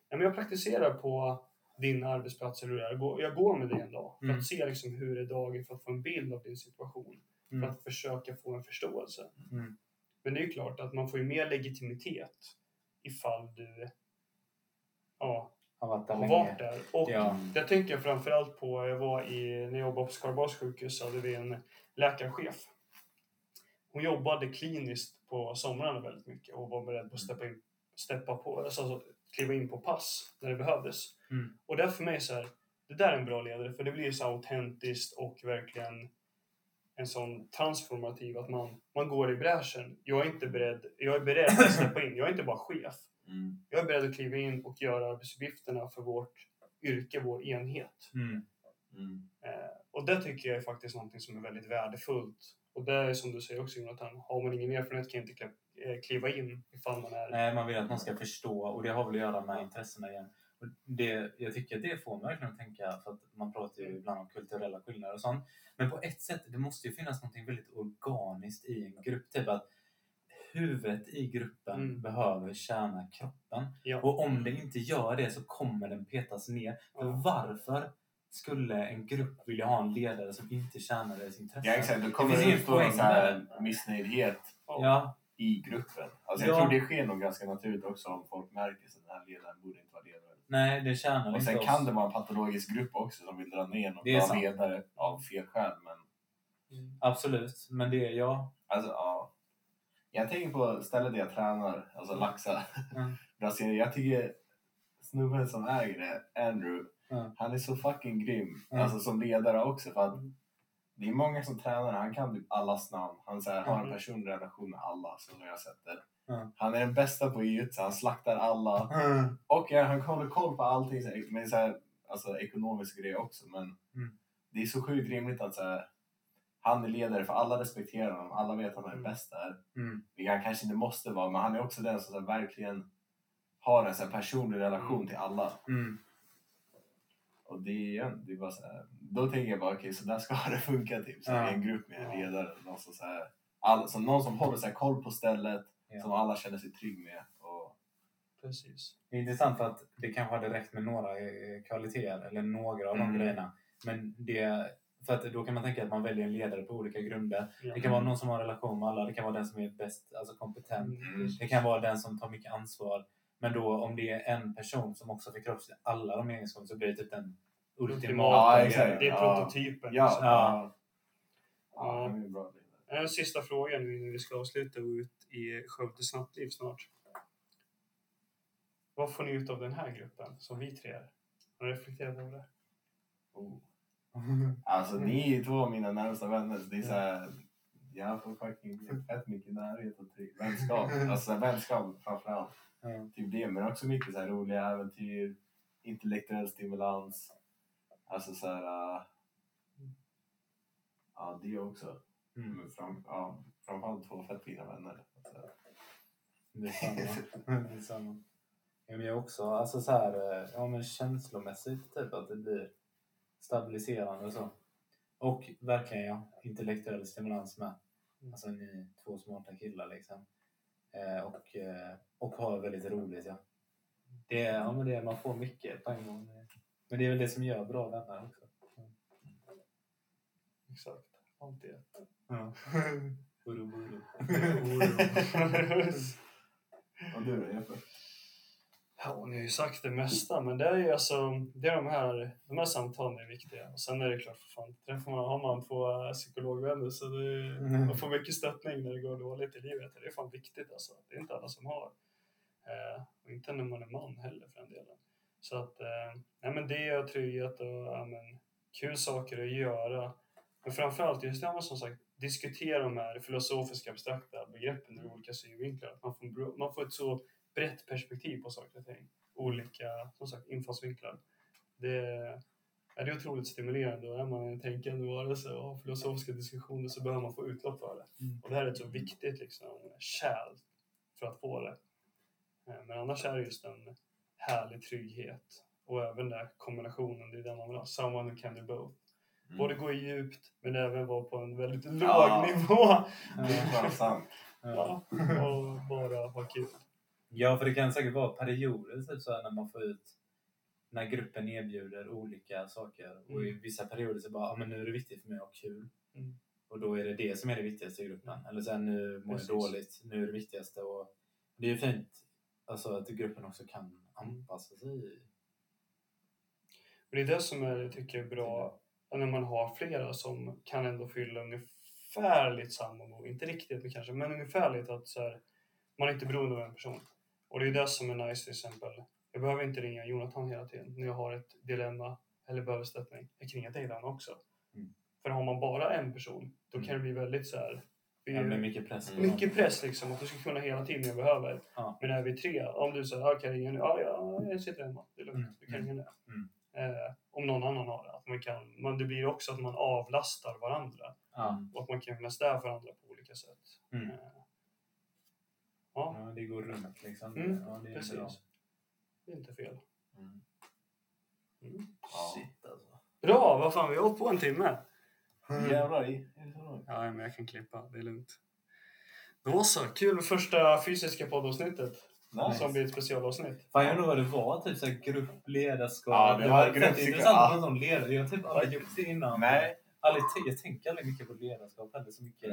ja, men jag praktiserar på din arbetsplats eller hur det är. Jag går, med dig en dag för Mm. att se liksom hur är dagen, för att få en bild av din situation. För Mm. att försöka få en förståelse. Mm. Men det är ju klart att man får ju mer legitimitet ifall du ja, Har varit där har varit där. Och Ja. det tänker jag framförallt på, jag var i, när jag jobbade på Skaraborgs sjukhus så hade vi en läkarchef. Hon jobbade kliniskt på somrarna väldigt mycket och var beredd på att steppa, in, steppa på, alltså kliva in på pass när det behövdes. Mm. Och det är för mig så här, det där är en bra ledare för det blir så autentiskt och verkligen en sån transformativ att man, man går i bräschen. Jag är inte beredd, jag är beredd att steppa in, jag är inte bara chef. Mm. Jag är beredd att kliva in och göra arbetsuppgifterna för vårt yrke, vår enhet. Mm. Mm. Eh, och det tycker jag är faktiskt någonting som är väldigt värdefullt. Och det är som du säger också Jonathan, har man ingen erfarenhet kan inte kliva in ifall man är... Nej, man vill att man ska förstå och det har väl att göra med intressena igen. Och det, jag tycker att det får mig verkligen att tänka, för att man pratar ju ibland om kulturella skillnader och sånt. Men på ett sätt, det måste ju finnas något väldigt organiskt i en grupp. Typ att huvudet i gruppen Mm. behöver tjäna kroppen. Ja. Och om det inte gör det så kommer den petas ner. För Ja. varför skulle en grupp vilja ha en ledare som inte tjänar deras intressen? Ja exakt, då kommer det ingen uppstå en missnöjdhet Ja, i gruppen. Alltså jag Ja. tror det sker nog ganska naturligt också om folk märker att den här ledaren borde inte vara ledare. nej det tjänar Och inte sen oss. kan det vara en patologisk grupp också som vill dra ner någon Det är bra sant. ledare av fel skäl. Men Mm. Absolut, men det, ja. alltså ja. Jag tänker på stället där jag tränar, alltså Laxa. Mm. Brasilien. Jag tycker snubben som äger det, Andrew, Mm. han är så fucking grym. Mm. Alltså som ledare också. För att Mm. Det är många som tränar, han kan typ allas namn. Han så här, har en Mm. personlig relation med alla, som jag har sett det. Mm. Han är den bästa på jujutsu, han slaktar alla. Och ja, han håller koll på allting så här, med så här, alltså, ekonomiska grejer också. Men Mm. det är så sjukt rimligt att så här, han är ledare för alla respekterar honom. Alla vet att han är Mm. bäst där. Mm. Vilket han kanske inte måste vara, men han är också den som så här, verkligen har en så personlig relation Mm. till alla. Mm. Och det är, det är bara så här, då tänker jag bara okej, så där ska det funka typ. Så Ja. en grupp med en ledare. Någon som, så här, alla, som, någon som håller så här, koll på stället, Ja. som alla känner sig trygg med. Och, Precis. Det är intressant att det kanske hade räckt med några eh, kvaliteter eller några av de Mm. grejerna. Men det, för att då kan man tänka att man väljer en ledare på olika grunder. Ja. Det kan vara någon som har relation med alla, det kan vara den som är bäst, alltså kompetent. Mm. Det kan vara den som tar mycket ansvar. Men då om det är en person som också förkroppsligar alla de egenskaperna så blir det typ den ultimata. Ja, Det exakt. är- Det är prototypen. ja, liksom. ja. Ja. ja, en. En sista fråga nu innan vi ska avsluta och ut i Skövde snabbliv snart. Vad får ni ut av den här gruppen som vi tre är? Har ni reflekterat över det? Oh. Alltså ni är två av mina närmsta vänner. så Det är så här, jag får fucking fett mycket närhet och trygg- vänskap. Alltså vänskap framförallt. Ja. Typ det, men också mycket så här roliga äventyr, intellektuell stimulans. Alltså så här... äh, ja, det också. Mm. Men fram, ja, framförallt två fett fina vänner. Alltså, Det är samma. det är samma. Ja, men jag också, alltså så här, eh, ja, men känslomässigt typ att det blir stabiliserande och så. Och verkligen ja, intellektuell stimulans med. Alltså ni två smarta killar liksom. Eh, och, eh, och har väldigt roligt ja. Det är, ja men det man får mycket på en gång. Men det är väl det som gör bra vänner också. Exakt. Allt det. Ja. Buru, buru. och du då Jeppe? Ja, ni har ju sagt det mesta, men det är ju alltså, det är de här, de här samtalen är viktiga. Och sen är det klart, för fan, träffar man, har man två psykologvänner så det, Mm. man får mycket stöttning när det går dåligt i livet. Det är fan viktigt alltså. Det är inte alla som har. Eh, och inte när man är man heller för den delen. Så att, eh, nej men det och trygghet och ja, men, kul saker att göra. Men framförallt just det här med som sagt, diskutera de här filosofiska abstrakta begreppen ur olika synvinklar. Att Man får, man får ett så brett perspektiv på saker och ting. Olika, som sagt, infallsvinklar. Det, ja, det är otroligt stimulerande och är man en tänkande varelse och har filosofiska diskussioner så behöver man få utlopp för det. Mm. Och det här är ett så viktigt liksom, kärl för att få det. Eh, Men annars är det just en härlig trygghet och även den kombinationen, det är den man vill ha. Someone who can do both. Mm. Både gå i djupt men även vara på en väldigt låg Ja. nivå. Det är bara sant. Ja, och bara ha kul. Ja, för det kan säkert vara perioder typ så här, när man får ut när gruppen erbjuder olika saker och i Mm. vissa perioder så bara, ja men nu är det viktigt för mig att ha kul. Mm. Och då är det det som är det viktigaste i gruppen. Eller sen nu mår jag dåligt, nu är det viktigaste och det är ju fint alltså, att gruppen också kan anpassa sig. Och det är det som är, jag tycker är bra när man har flera som kan ändå fylla ungefärligt samma behov. Inte riktigt men kanske, men ungefärligt att så här, man är inte beroende av en person. Och det är det som är nice till exempel. Jag behöver inte ringa Jonathan hela tiden när jag har ett dilemma eller behöver stöttning. Jag kan ringa dig ibland också. Mm. För har man bara en person, då kan Mm. det bli väldigt så här. Det blir mycket press Mm. mycket press liksom, att du ska kunna hela tiden jag behöver. Ja. Men är vi tre, om du säger, ah, kan jag ringa nu? Ja, ja, jag sitter hemma. Det är lugnt. Mm, Du kan mm, ringa nu. mm. Eh, om någon annan har det. Att man kan, man, det blir också att man avlastar varandra. Ja. Och att man kan finnas där för varandra på olika sätt. Mm. Eh, ja, ja, det går runt liksom. Mm, ja, det är precis. bra. Det är inte fel. Mm. Mm. Ja. Shit alltså. Bra, vad fan, vi har hållit på en timme. Jävlar i. Det? Ja, men jag kan klippa. Det är lugnt. Då så, kul med första fysiska poddavsnittet. Nice. Som blir ett specialavsnitt. Fan, jag undrar vad det var, typ såhär gruppledarskap. Ja, det var fett gruppledarskap, intressant ja. att prata om ledare. Jag har typ aldrig gjort det innan. Nej. Aldrig, jag tänker aldrig mycket på ledarskap heller så mycket.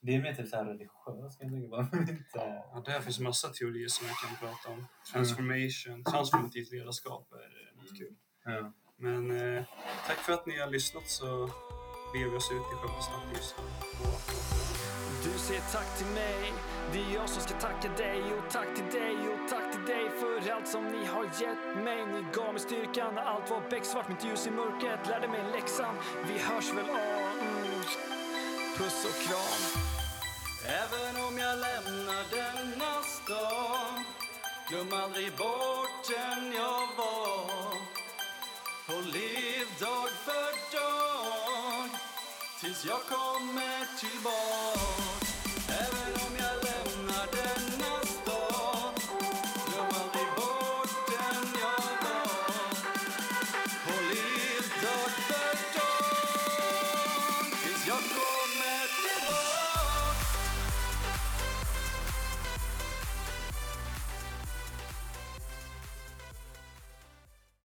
Det är mer typ såhär religiöst kan jag tänka på. Ja, där finns massa teorier som jag kan prata om. Transformation, transformativt ledarskap är eh, något kul. Ja. Men eh, tack för att ni har lyssnat så beger vi oss ut i Skövde snabbljus. Du säger tack till mig, det är jag som ska tacka dig och tack till dig och tack till dig för allt som ni har gett mig. Ni gav mig styrkan när allt var becksvart, mitt ljus i mörkret lärde mig läxan. Vi hörs väl av. Mm. Puss och kram. Även om jag lämnar denna stad Glöm aldrig bort den jag var Och lev dag för dag Tills jag kommer tillbaka Även om